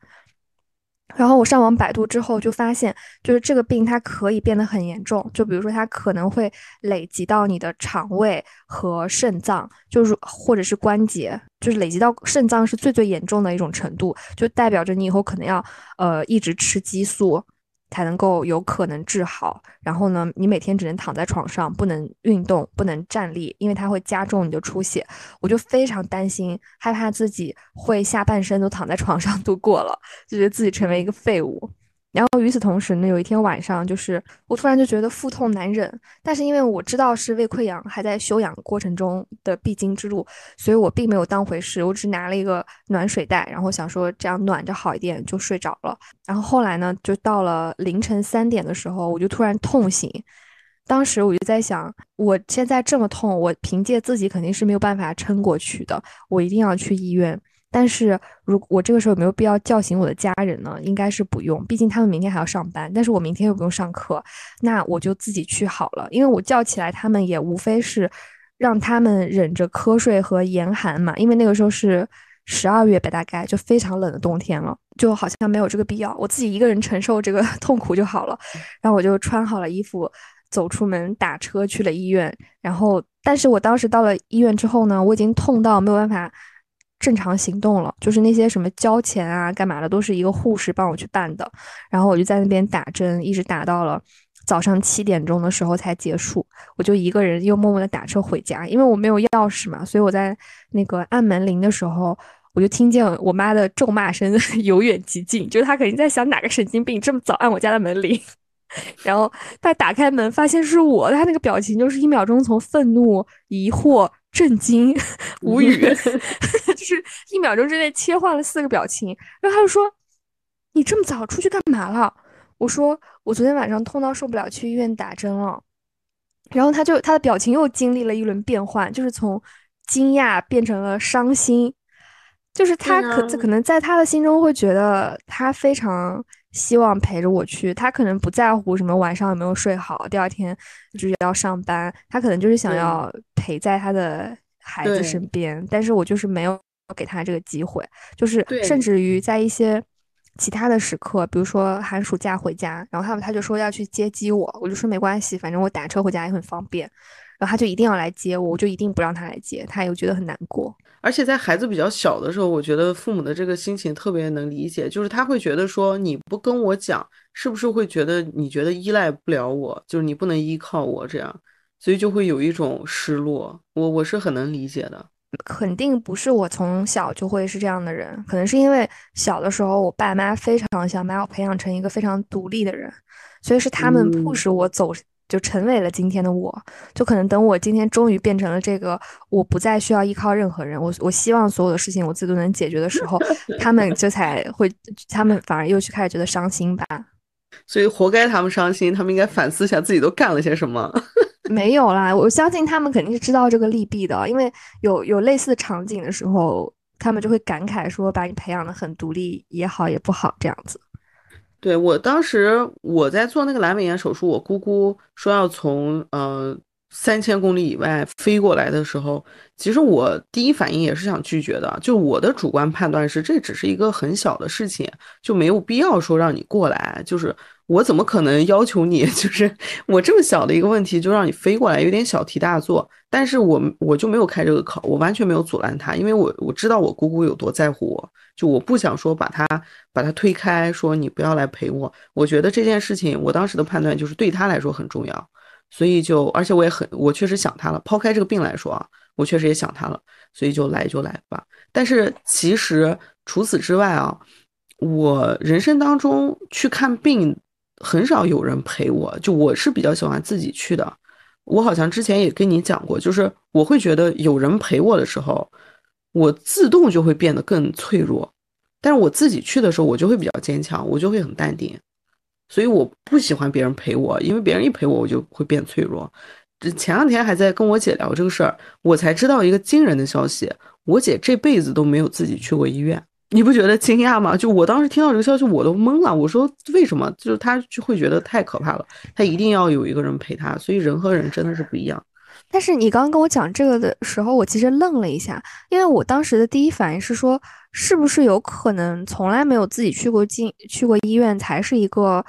然后我上网百度之后就发现，就是这个病它可以变得很严重，就比如说它可能会累积到你的肠胃和肾脏，就是或者是关节，就是累积到肾脏是最最严重的一种程度，就代表着你以后可能要呃一直吃激素。才能够有可能治好。然后呢，你每天只能躺在床上，不能运动，不能站立，因为它会加重你的出血。我就非常担心，害怕自己会下半身都躺在床上度过了，就觉得自己成为一个废物。然后与此同时呢，有一天晚上，就是我突然就觉得腹痛难忍，但是因为我知道是胃溃疡还在休养过程中的必经之路，所以我并没有当回事，我只拿了一个暖水袋，然后想说这样暖着好一点就睡着了。然后后来呢，就到了凌晨三点的时候，我就突然痛醒，当时我就在想，我现在这么痛，我凭借自己肯定是没有办法撑过去的，我一定要去医院。但是，如我这个时候有没有必要叫醒我的家人呢？应该是不用，毕竟他们明天还要上班。但是我明天又不用上课，那我就自己去好了。因为我叫起来他们也无非是让他们忍着瞌睡和严寒嘛。因为那个时候是十二月吧，大概就非常冷的冬天了，就好像没有这个必要。我自己一个人承受这个 痛苦就好了。然后我就穿好了衣服，走出门，打车去了医院。然后，但是我当时到了医院之后呢，我已经痛到没有办法。正常行动了，就是那些什么交钱啊、干嘛的，都是一个护士帮我去办的。然后我就在那边打针，一直打到了早上七点钟的时候才结束。我就一个人又默默的打车回家，因为我没有钥匙嘛，所以我在那个按门铃的时候，我就听见我妈的咒骂声由远及近，就是她肯定在想哪个神经病这么早按我家的门铃。然后她打开门发现是我，她那个表情就是一秒钟从愤怒、疑惑。震惊，无语，就是一秒钟之内切换了四个表情。然后他就说：“你这么早出去干嘛了？”我说：“我昨天晚上痛到受不了，去医院打针了。”然后他就他的表情又经历了一轮变换，就是从惊讶变成了伤心。就是他可可能在他的心中会觉得他非常。希望陪着我去，他可能不在乎什么晚上有没有睡好，第二天就是要上班，他可能就是想要陪在他的孩子身边，但是我就是没有给他这个机会，就是甚至于在一些其他的时刻，比如说寒暑假回家，然后他们他就说要去接机我，我就说没关系，反正我打车回家也很方便。然后他就一定要来接我，我就一定不让他来接，他又觉得很难过。而且在孩子比较小的时候，我觉得父母的这个心情特别能理解，就是他会觉得说你不跟我讲，是不是会觉得你觉得依赖不了我，就是你不能依靠我这样，所以就会有一种失落。我我是很能理解的。肯定不是我从小就会是这样的人，可能是因为小的时候我爸妈非常想把我培养成一个非常独立的人，所以是他们迫使我走。就成为了今天的我，就可能等我今天终于变成了这个，我不再需要依靠任何人，我我希望所有的事情我自己都能解决的时候，他们就才会，他们反而又去开始觉得伤心吧。所以活该他们伤心，他们应该反思一下自己都干了些什么。没有啦，我相信他们肯定是知道这个利弊的，因为有有类似的场景的时候，他们就会感慨说，把你培养的很独立也好也不好这样子。对我当时我在做那个阑尾炎手术，我姑姑说要从呃三千公里以外飞过来的时候，其实我第一反应也是想拒绝的。就我的主观判断是，这只是一个很小的事情，就没有必要说让你过来。就是我怎么可能要求你？就是我这么小的一个问题就让你飞过来，有点小题大做。但是我我就没有开这个口，我完全没有阻拦他，因为我我知道我姑姑有多在乎我。就我不想说把他把他推开，说你不要来陪我。我觉得这件事情，我当时的判断就是对他来说很重要，所以就而且我也很我确实想他了。抛开这个病来说啊，我确实也想他了，所以就来就来吧。但是其实除此之外啊，我人生当中去看病很少有人陪我，就我是比较喜欢自己去的。我好像之前也跟你讲过，就是我会觉得有人陪我的时候，我自动就会变得更脆弱。但是我自己去的时候，我就会比较坚强，我就会很淡定。所以我不喜欢别人陪我，因为别人一陪我，我就会变脆弱。这前两天还在跟我姐聊这个事儿，我才知道一个惊人的消息：我姐这辈子都没有自己去过医院。你不觉得惊讶吗？就我当时听到这个消息，我都懵了。我说为什么？就是他就会觉得太可怕了，他一定要有一个人陪他。所以人和人真的是不一样。但是你刚刚跟我讲这个的时候，我其实愣了一下，因为我当时的第一反应是说，是不是有可能从来没有自己去过进去过医院才是一个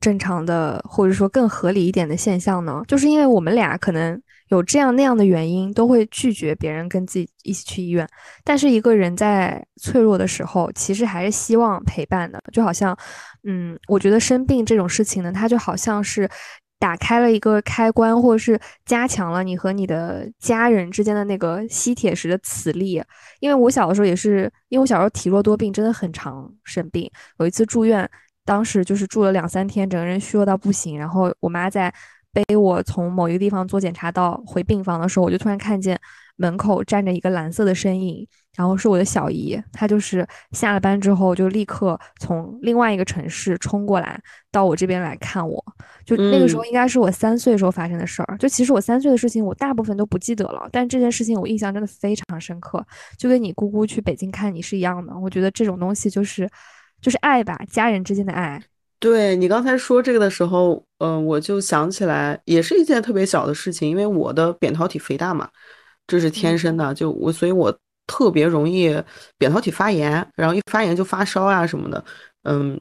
正常的，或者说更合理一点的现象呢？就是因为我们俩可能。有这样那样的原因，都会拒绝别人跟自己一起去医院。但是一个人在脆弱的时候，其实还是希望陪伴的。就好像，嗯，我觉得生病这种事情呢，它就好像是打开了一个开关，或者是加强了你和你的家人之间的那个吸铁石的磁力。因为我小的时候也是，因为我小时候体弱多病，真的很常生病。有一次住院，当时就是住了两三天，整个人虚弱到不行。然后我妈在。背我从某一个地方做检查到回病房的时候，我就突然看见门口站着一个蓝色的身影，然后是我的小姨，她就是下了班之后就立刻从另外一个城市冲过来到我这边来看我。就那个时候应该是我三岁时候发生的事儿。就其实我三岁的事情我大部分都不记得了，但这件事情我印象真的非常深刻，就跟你姑姑去北京看你是一样的。我觉得这种东西就是就是爱吧，家人之间的爱。对你刚才说这个的时候，嗯，我就想起来，也是一件特别小的事情，因为我的扁桃体肥大嘛，这是天生的，就我，所以我特别容易扁桃体发炎，然后一发炎就发烧啊什么的，嗯，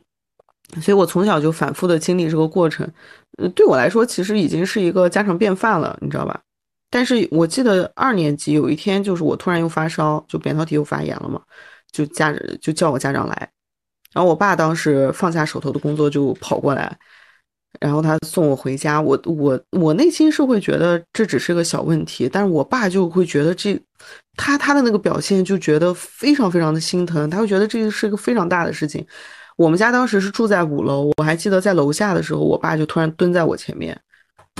所以我从小就反复的经历这个过程，嗯，对我来说其实已经是一个家常便饭了，你知道吧？但是我记得二年级有一天，就是我突然又发烧，就扁桃体又发炎了嘛，就家就叫我家长来。然后我爸当时放下手头的工作就跑过来，然后他送我回家。我我我内心是会觉得这只是个小问题，但是我爸就会觉得这，他他的那个表现就觉得非常非常的心疼，他会觉得这是一个非常大的事情。我们家当时是住在五楼，我还记得在楼下的时候，我爸就突然蹲在我前面，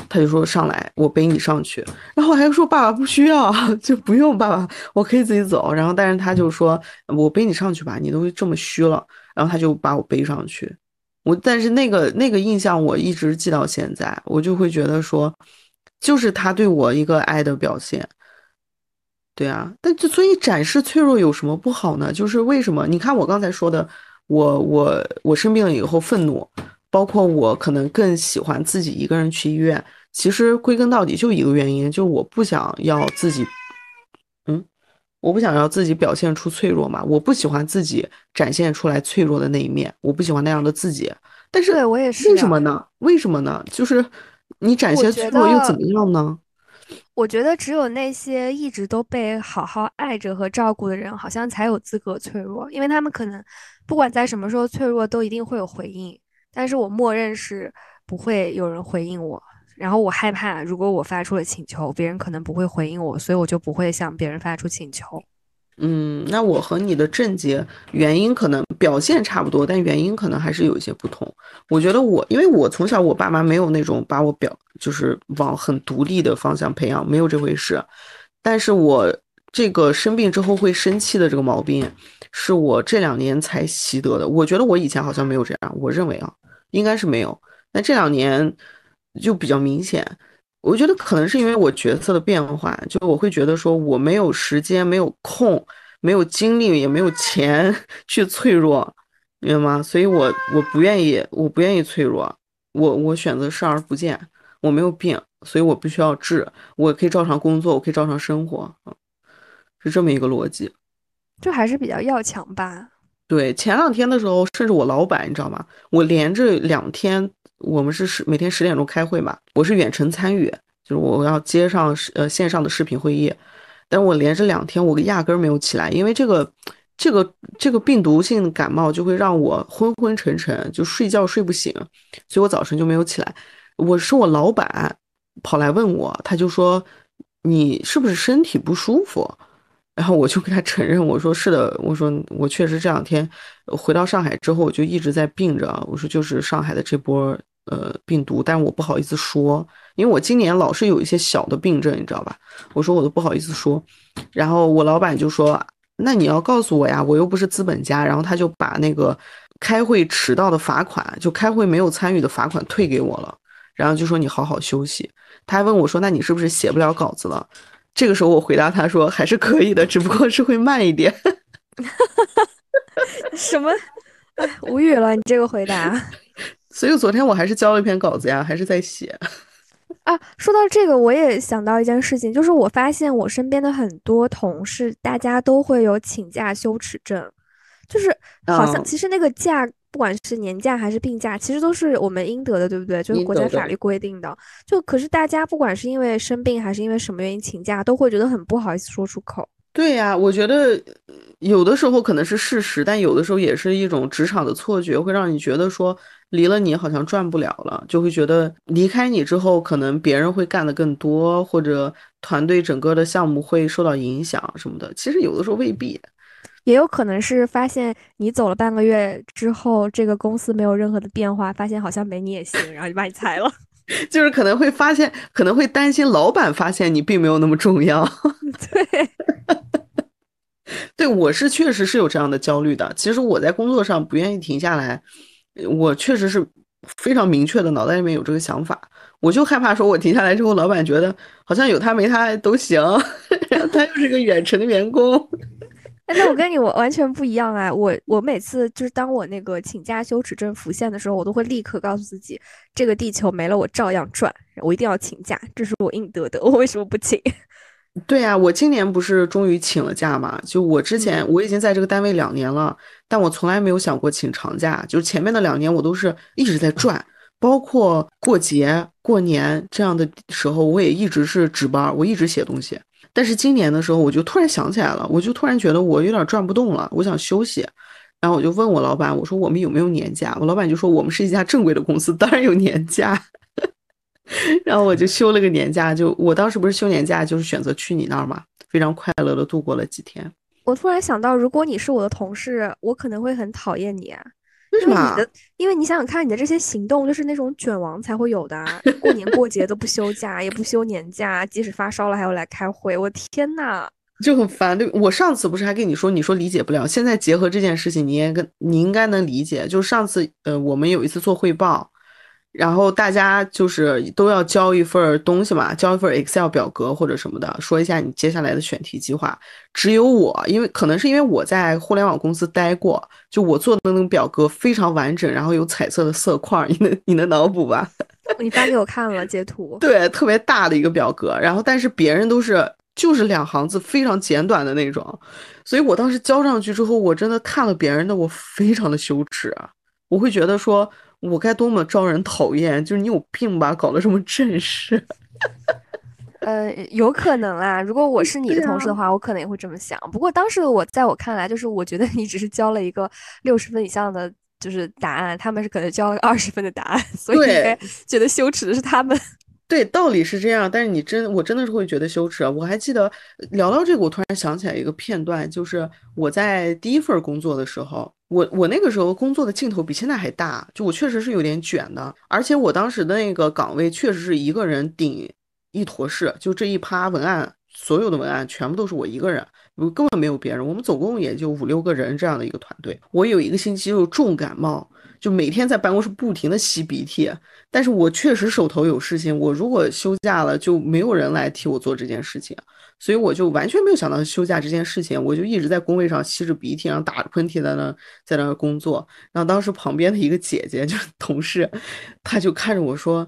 他就说上来，我背你上去。然后还说爸爸不需要，就不用爸爸，我可以自己走。然后但是他就说我背你上去吧，你都这么虚了。然后他就把我背上去，我但是那个那个印象我一直记到现在，我就会觉得说，就是他对我一个爱的表现。对啊，但就所以展示脆弱有什么不好呢？就是为什么？你看我刚才说的，我我我生病了以后愤怒，包括我可能更喜欢自己一个人去医院，其实归根到底就一个原因，就是我不想要自己。嗯我不想要自己表现出脆弱嘛，我不喜欢自己展现出来脆弱的那一面，我不喜欢那样的自己。但是，对我也是。为什么呢？为什么呢？就是你展现脆弱又怎么样呢？我觉得只有那些一直都被好好爱着和照顾的人，好像才有资格脆弱，因为他们可能不管在什么时候脆弱，都一定会有回应。但是我默认是不会有人回应我。然后我害怕，如果我发出了请求，别人可能不会回应我，所以我就不会向别人发出请求。嗯，那我和你的症结原因可能表现差不多，但原因可能还是有一些不同。我觉得我，因为我从小我爸妈没有那种把我表就是往很独立的方向培养，没有这回事。但是我这个生病之后会生气的这个毛病，是我这两年才习得的。我觉得我以前好像没有这样，我认为啊，应该是没有。但这两年。就比较明显，我觉得可能是因为我角色的变化，就我会觉得说我没有时间、没有空、没有精力，也没有钱 去脆弱，明白吗？所以我我不愿意，我不愿意脆弱，我我选择视而不见。我没有病，所以我不需要治，我可以照常工作，我可以照常生活，是这么一个逻辑。就还是比较要强吧。对，前两天的时候，甚至我老板，你知道吗？我连着两天。我们是十每天十点钟开会嘛，我是远程参与，就是我要接上呃线上的视频会议，但我连着两天我压根儿没有起来，因为这个这个这个病毒性感冒就会让我昏昏沉沉，就睡觉睡不醒，所以我早晨就没有起来。我是我老板跑来问我，他就说你是不是身体不舒服？然后我就跟他承认，我说是的，我说我确实这两天回到上海之后，我就一直在病着。我说就是上海的这波呃病毒，但是我不好意思说，因为我今年老是有一些小的病症，你知道吧？我说我都不好意思说。然后我老板就说，那你要告诉我呀，我又不是资本家。然后他就把那个开会迟到的罚款，就开会没有参与的罚款退给我了。然后就说你好好休息。他还问我说，那你是不是写不了稿子了？这个时候我回答他说还是可以的，只不过是会慢一点。什么？哎，无语了，你这个回答。所以昨天我还是交了一篇稿子呀，还是在写。啊，说到这个，我也想到一件事情，就是我发现我身边的很多同事，大家都会有请假羞耻症，就是好像其实那个假。不管是年假还是病假，其实都是我们应得的，对不对？就是国家法律规定的。就可是大家不管是因为生病还是因为什么原因请假，都会觉得很不好意思说出口。对呀，我觉得有的时候可能是事实，但有的时候也是一种职场的错觉，会让你觉得说离了你好像赚不了了，就会觉得离开你之后，可能别人会干的更多，或者团队整个的项目会受到影响什么的。其实有的时候未必。也有可能是发现你走了半个月之后，这个公司没有任何的变化，发现好像没你也行，然后就把你裁了。就是可能会发现，可能会担心老板发现你并没有那么重要。对，对我是确实是有这样的焦虑的。其实我在工作上不愿意停下来，我确实是非常明确的，脑袋里面有这个想法。我就害怕说，我停下来之后，老板觉得好像有他没他都行，然后他又是个远程的员工。哎，那我跟你我完全不一样啊！我我每次就是当我那个请假羞耻症浮现的时候，我都会立刻告诉自己，这个地球没了我照样转，我一定要请假，这是我应得的，我为什么不请？对啊，我今年不是终于请了假嘛？就我之前我已经在这个单位两年了，但我从来没有想过请长假，就是前面的两年我都是一直在转，包括过节、过年这样的时候，我也一直是值班，我一直写东西。但是今年的时候，我就突然想起来了，我就突然觉得我有点转不动了，我想休息。然后我就问我老板，我说我们有没有年假？我老板就说我们是一家正规的公司，当然有年假。然后我就休了个年假，就我当时不是休年假，就是选择去你那儿嘛，非常快乐的度过了几天。我突然想到，如果你是我的同事，我可能会很讨厌你啊。为什么？你的因为你想想看，你的这些行动就是那种卷王才会有的，过年过节都不休假，也不休年假，即使发烧了还要来开会，我天呐，就很烦。对，我上次不是还跟你说，你说理解不了，现在结合这件事情，你也跟你应该能理解。就上次，呃，我们有一次做汇报。然后大家就是都要交一份东西嘛，交一份 Excel 表格或者什么的，说一下你接下来的选题计划。只有我，因为可能是因为我在互联网公司待过，就我做的那种表格非常完整，然后有彩色的色块，你能你能脑补吧？你发给我看了截图，对，特别大的一个表格。然后但是别人都是就是两行字，非常简短的那种，所以我当时交上去之后，我真的看了别人的，我非常的羞耻，我会觉得说。我该多么招人讨厌！就是你有病吧，搞得这么正式。呃，有可能啊。如果我是你的同事的话，我可能也会这么想。不过当时我在我看来，就是我觉得你只是交了一个六十分以上的就是答案，他们是可能交了二十分的答案，所以觉得羞耻的是他们。对，道理是这样，但是你真，我真的是会觉得羞耻。我还记得聊到这个，我突然想起来一个片段，就是我在第一份工作的时候，我我那个时候工作的劲头比现在还大，就我确实是有点卷的，而且我当时的那个岗位确实是一个人顶一坨事，就这一趴文案，所有的文案全部都是我一个人，我根本没有别人，我们总共也就五六个人这样的一个团队，我有一个星期就重感冒。就每天在办公室不停的吸鼻涕，但是我确实手头有事情，我如果休假了就没有人来替我做这件事情，所以我就完全没有想到休假这件事情，我就一直在工位上吸着鼻涕，然后打着喷嚏在那在那工作。然后当时旁边的一个姐姐就是同事，她就看着我说：“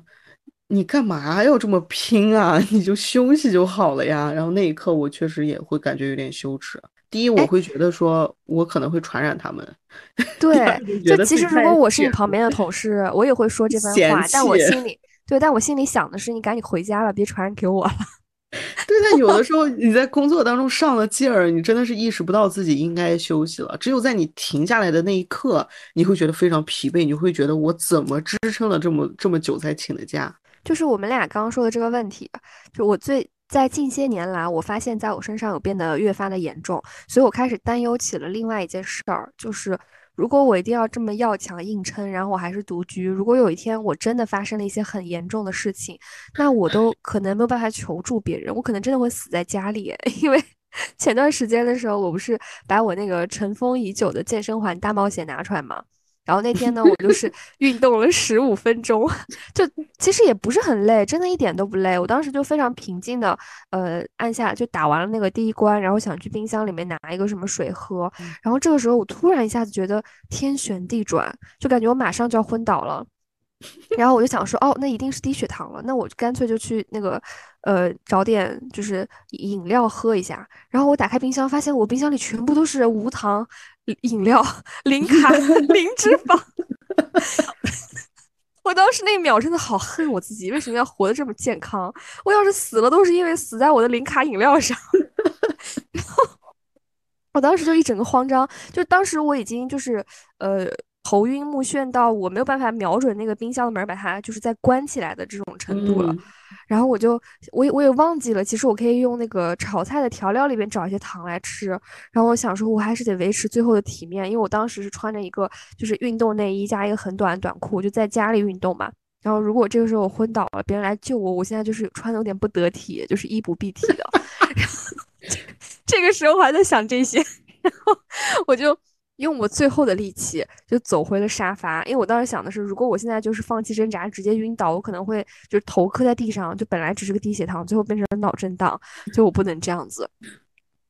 你干嘛要这么拼啊？你就休息就好了呀。”然后那一刻我确实也会感觉有点羞耻。第一，我会觉得说，我可能会传染他们。对，就其实如果我是你旁边的 同事，我也会说这番话。但我心里，对，但我心里想的是，你赶紧回家吧，别传染给我了。对，但有的时候你在工作当中上了劲儿，你真的是意识不到自己应该休息了。只有在你停下来的那一刻，你会觉得非常疲惫，你会觉得我怎么支撑了这么这么久才请的假？就是我们俩刚刚说的这个问题，就我最。在近些年来，我发现在我身上有变得越发的严重，所以我开始担忧起了另外一件事儿，就是如果我一定要这么要强硬撑，然后我还是独居，如果有一天我真的发生了一些很严重的事情，那我都可能没有办法求助别人，我可能真的会死在家里，因为前段时间的时候，我不是把我那个尘封已久的健身环大冒险拿出来吗？然后那天呢，我就 是运动了十五分钟，就其实也不是很累，真的一点都不累。我当时就非常平静的，呃，按下就打完了那个第一关，然后想去冰箱里面拿一个什么水喝。然后这个时候，我突然一下子觉得天旋地转，就感觉我马上就要昏倒了。然后我就想说，哦，那一定是低血糖了，那我干脆就去那个，呃，找点就是饮料喝一下。然后我打开冰箱，发现我冰箱里全部都是无糖。饮料零卡 零脂肪，我当时那一秒真的好恨我自己，为什么要活得这么健康？我要是死了，都是因为死在我的零卡饮料上。然后我当时就一整个慌张，就当时我已经就是呃。头晕目眩到我没有办法瞄准那个冰箱的门，把它就是再关起来的这种程度了。然后我就我也我也忘记了，其实我可以用那个炒菜的调料里边找一些糖来吃。然后我想说，我还是得维持最后的体面，因为我当时是穿着一个就是运动内衣加一个很短的短裤，就在家里运动嘛。然后如果这个时候我昏倒了，别人来救我，我现在就是穿的有点不得体，就是衣不蔽体的。然后 这个时候我还在想这些，然后我就。用我最后的力气就走回了沙发，因为我当时想的是，如果我现在就是放弃挣扎，直接晕倒，我可能会就是头磕在地上，就本来只是个低血糖，最后变成了脑震荡，就我不能这样子。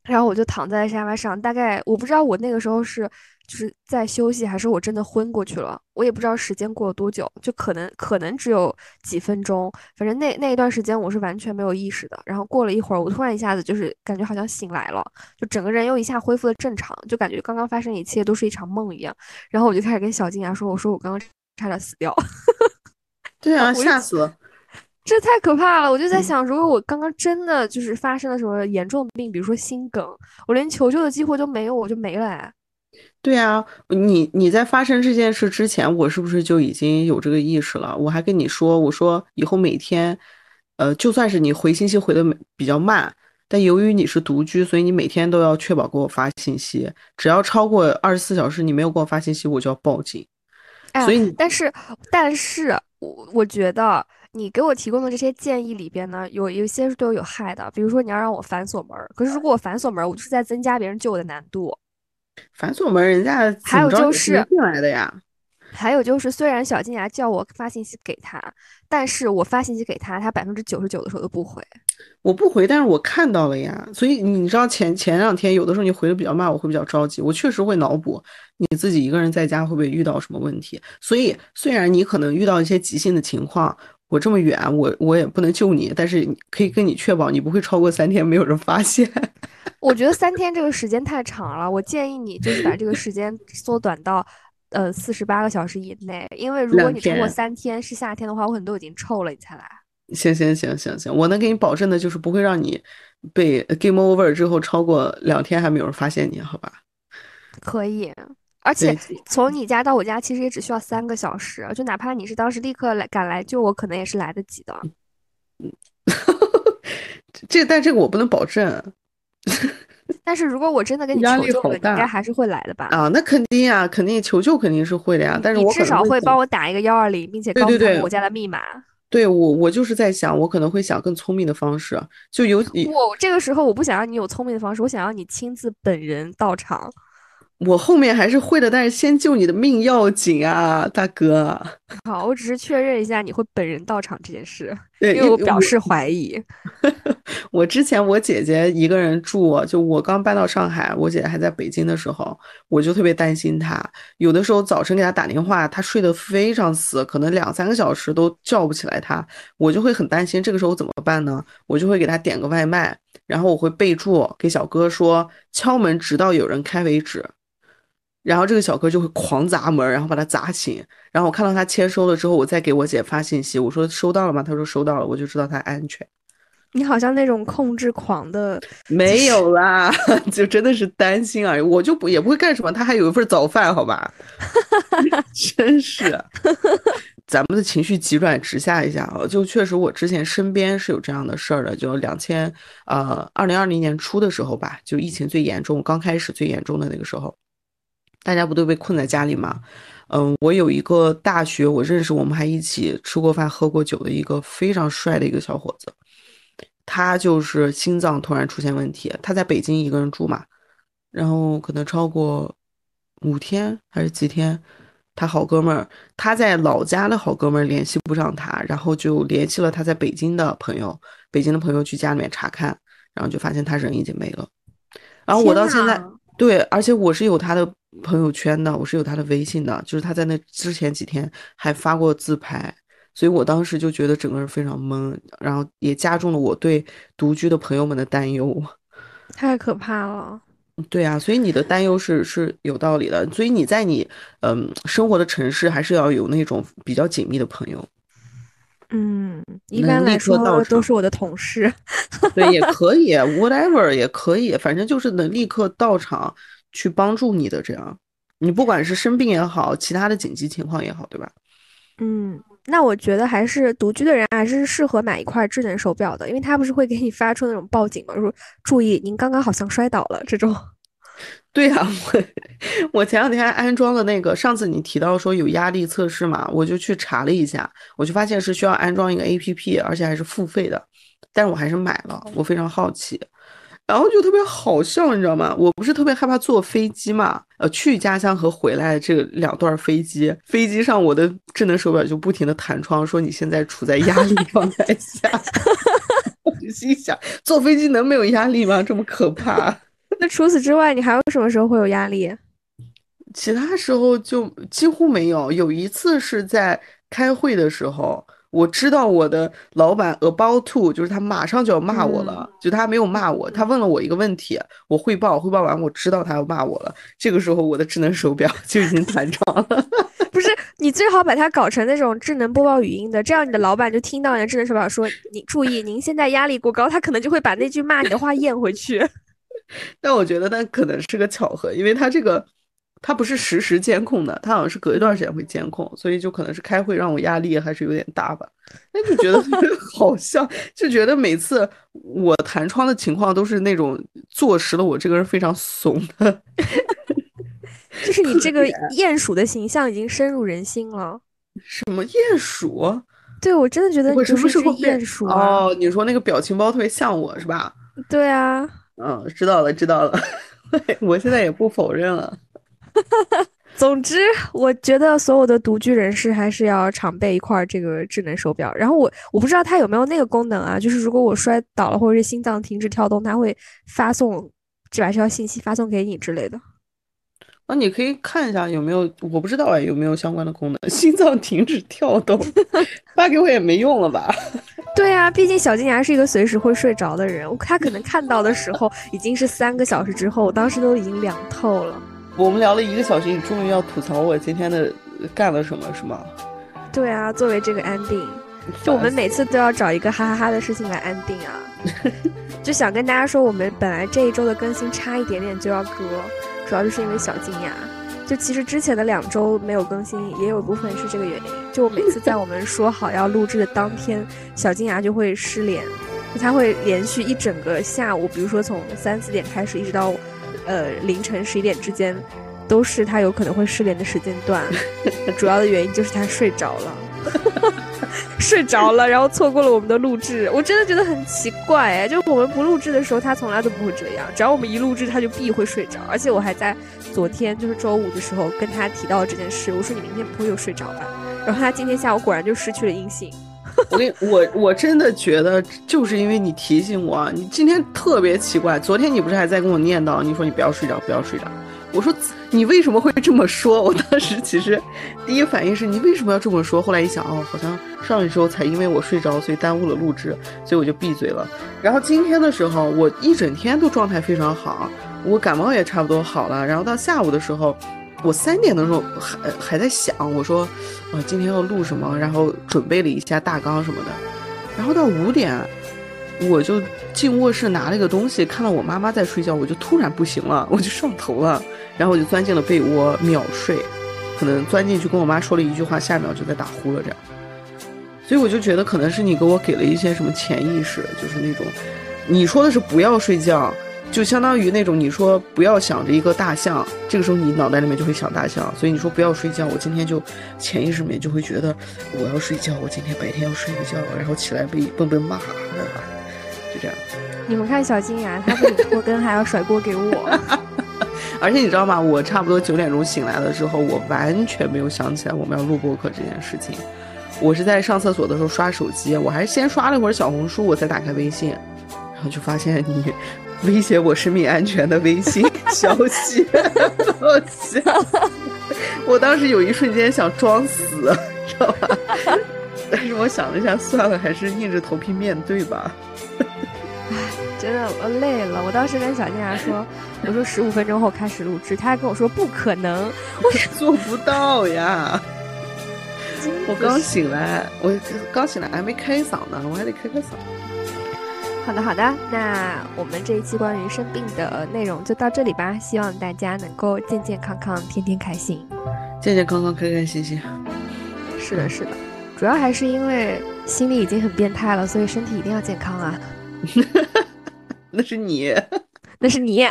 然后我就躺在沙发上，大概我不知道我那个时候是。就是在休息，还是我真的昏过去了？我也不知道时间过了多久，就可能可能只有几分钟。反正那那一段时间我是完全没有意识的。然后过了一会儿，我突然一下子就是感觉好像醒来了，就整个人又一下恢复了正常，就感觉刚刚发生一切都是一场梦一样。然后我就开始跟小金牙说：“我说我刚刚差点死掉。”对啊，吓死了！这太可怕了！我就在想，如果我刚刚真的就是发生了什么严重病，比如说心梗，我连求救的机会都没有，我就没了哎。对啊，你你在发生这件事之前，我是不是就已经有这个意识了？我还跟你说，我说以后每天，呃，就算是你回信息回的比较慢，但由于你是独居，所以你每天都要确保给我发信息。只要超过二十四小时，你没有给我发信息，我就要报警。所以，但是，但是我我觉得你给我提供的这些建议里边呢，有有些是对我有害的。比如说，你要让我反锁门，可是如果我反锁门，我就是在增加别人救我的难度。反锁门，人家还有就是进来的呀。还有就是，虽然小金牙叫我发信息给他，但是我发信息给他，他百分之九十九的时候都不回。我不回，但是我看到了呀。所以你知道前前两天有的时候你回的比较慢，我会比较着急。我确实会脑补你自己一个人在家会不会遇到什么问题。所以虽然你可能遇到一些急性的情况，我这么远，我我也不能救你，但是可以跟你确保你不会超过三天没有人发现。我觉得三天这个时间太长了，我建议你就是把这个时间缩短到，呃，四十八个小时以内。因为如果你超过三天是夏天的话，我可能都已经臭了，你才来。行行行行行，我能给你保证的就是不会让你被 game over 之后超过两天还没有人发现你，好吧？可以，而且从你家到我家其实也只需要三个小时，就哪怕你是当时立刻来赶来救我，可能也是来得及的。嗯，这但这个我不能保证。但是如果我真的跟你求救了，应该还是会来的吧？啊，那肯定呀，肯定求救肯定是会的呀。但是我至少会帮我打一个幺二零，并且告诉他我家的密码。对我，我就是在想，我可能会想更聪明的方式，就有我这个时候我不想让你有聪明的方式，我想要你亲自本人到场。我后面还是会的，但是先救你的命要紧啊，大哥。好，我只是确认一下你会本人到场这件事，因为我表示怀疑。我之前我姐姐一个人住，就我刚搬到上海，我姐姐还在北京的时候，我就特别担心她。有的时候早晨给她打电话，她睡得非常死，可能两三个小时都叫不起来她，我就会很担心。这个时候怎么办呢？我就会给她点个外卖，然后我会备注给小哥说敲门直到有人开为止。然后这个小哥就会狂砸门，然后把他砸醒。然后我看到他签收了之后，我再给我姐发信息，我说收到了吗？他说收到了，我就知道他安全。你好像那种控制狂的，没有啦，就真的是担心而已。我就不也不会干什么，他还有一份早饭，好吧？真是，咱们的情绪急转直下一下啊！就确实，我之前身边是有这样的事儿的。就两千呃二零二零年初的时候吧，就疫情最严重，刚开始最严重的那个时候，大家不都被困在家里吗？嗯，我有一个大学我认识，我们还一起吃过饭、喝过酒的一个非常帅的一个小伙子。他就是心脏突然出现问题，他在北京一个人住嘛，然后可能超过五天还是几天，他好哥们儿他在老家的好哥们儿联系不上他，然后就联系了他在北京的朋友，北京的朋友去家里面查看，然后就发现他人已经没了。然后我到现在对，而且我是有他的朋友圈的，我是有他的微信的，就是他在那之前几天还发过自拍。所以我当时就觉得整个人非常懵，然后也加重了我对独居的朋友们的担忧。太可怕了。对啊，所以你的担忧是是有道理的。所以你在你嗯生活的城市还是要有那种比较紧密的朋友。嗯，一般来说都是我的同事。对，也可以，whatever 也可以，反正就是能立刻到场去帮助你的这样。你不管是生病也好，其他的紧急情况也好，对吧？嗯。那我觉得还是独居的人还是适合买一块智能手表的，因为它不是会给你发出那种报警吗？说注意，您刚刚好像摔倒了这种。对呀，我我前两天安装了那个，上次你提到说有压力测试嘛，我就去查了一下，我就发现是需要安装一个 APP，而且还是付费的，但是我还是买了，我非常好奇。然后就特别好笑，你知道吗？我不是特别害怕坐飞机嘛，呃，去家乡和回来这两段飞机，飞机上我的智能手表就不停的弹窗，说你现在处在压力状态下。我就心想，坐飞机能没有压力吗？这么可怕？那除此之外，你还有什么时候会有压力？其他时候就几乎没有。有一次是在开会的时候。我知道我的老板 about to，就是他马上就要骂我了，就他没有骂我，他问了我一个问题，我汇报，汇报完我知道他要骂我了，这个时候我的智能手表 就已经弹窗了。不是，你最好把它搞成那种智能播报语音的，这样你的老板就听到你的智能手表说你注意，您现在压力过高，他可能就会把那句骂你的话咽回去。但我觉得那可能是个巧合，因为他这个。它不是实时监控的，它好像是隔一段时间会监控，所以就可能是开会让我压力还是有点大吧。那就觉得 好像，就觉得每次我弹窗的情况都是那种坐实了我这个人非常怂的。就是你这个鼹鼠的形象已经深入人心了。什么鼹鼠？对我真的觉得你就是只鼹鼠哦。你说那个表情包特别像我是吧？对啊。嗯，知道了，知道了。我现在也不否认了。总之，我觉得所有的独居人士还是要常备一块这个智能手表。然后我我不知道它有没有那个功能啊，就是如果我摔倒了或者是心脏停止跳动，它会发送这把这条信息发送给你之类的。啊，你可以看一下有没有，我不知道哎，有没有相关的功能？心脏停止跳动，发给我也没用了吧？对啊，毕竟小金牙是一个随时会睡着的人，他可能看到的时候 已经是三个小时之后，我当时都已经凉透了。我们聊了一个小时，你终于要吐槽我今天的干了什么，是吗？对啊，作为这个安定，就我们每次都要找一个哈哈哈的事情来安定啊。就想跟大家说，我们本来这一周的更新差一点点就要割，主要就是因为小金牙。就其实之前的两周没有更新，也有一部分是这个原因。就每次在我们说好要录制的当天，小金牙就会失联，他会连续一整个下午，比如说从三四点开始，一直到。呃，凌晨十一点之间，都是他有可能会失联的时间段。主要的原因就是他睡着了，睡着了，然后错过了我们的录制。我真的觉得很奇怪哎，就我们不录制的时候，他从来都不会这样。只要我们一录制，他就必会睡着。而且我还在昨天，就是周五的时候跟他提到了这件事。我说你明天不会又睡着吧？然后他今天下午果然就失去了音信。我跟我我真的觉得，就是因为你提醒我，你今天特别奇怪。昨天你不是还在跟我念叨，你说你不要睡着，不要睡着。我说你为什么会这么说？我当时其实第一反应是你为什么要这么说？后来一想，哦，好像上一周才因为我睡着，所以耽误了录制，所以我就闭嘴了。然后今天的时候，我一整天都状态非常好，我感冒也差不多好了。然后到下午的时候。我三点的时候还还在想，我说，啊，今天要录什么？然后准备了一下大纲什么的。然后到五点，我就进卧室拿了一个东西，看到我妈妈在睡觉，我就突然不行了，我就上头了，然后我就钻进了被窝秒睡，可能钻进去跟我妈说了一句话，下一秒就在打呼了这样。所以我就觉得可能是你给我给了一些什么潜意识，就是那种，你说的是不要睡觉。就相当于那种你说不要想着一个大象，这个时候你脑袋里面就会想大象，所以你说不要睡觉，我今天就潜意识里面就会觉得我要睡觉，我今天白天要睡个觉，然后起来被笨笨骂，就这样。你们看小金牙，他不仅拖更还要甩锅给我，而且你知道吗？我差不多九点钟醒来了之后，我完全没有想起来我们要录播客这件事情，我是在上厕所的时候刷手机，我还是先刷了一会儿小红书，我才打开微信，然后就发现你。威胁我生命安全的微信 消息，我笑。我当时有一瞬间想装死，知道吧？但是我想了一下，算了，还是硬着头皮面对吧。唉，真的我累了。我当时跟小静雅说：“ 我说十五分钟后开始录制。”他还跟我说：“不可能，我做不到呀。”我刚醒来，我刚醒来还没开嗓呢，我还得开开嗓。好的，好的，那我们这一期关于生病的内容就到这里吧。希望大家能够健健康康，天天开心，健健康康，开开心心。是的，是的，主要还是因为心里已经很变态了，所以身体一定要健康啊。那是你，那是你。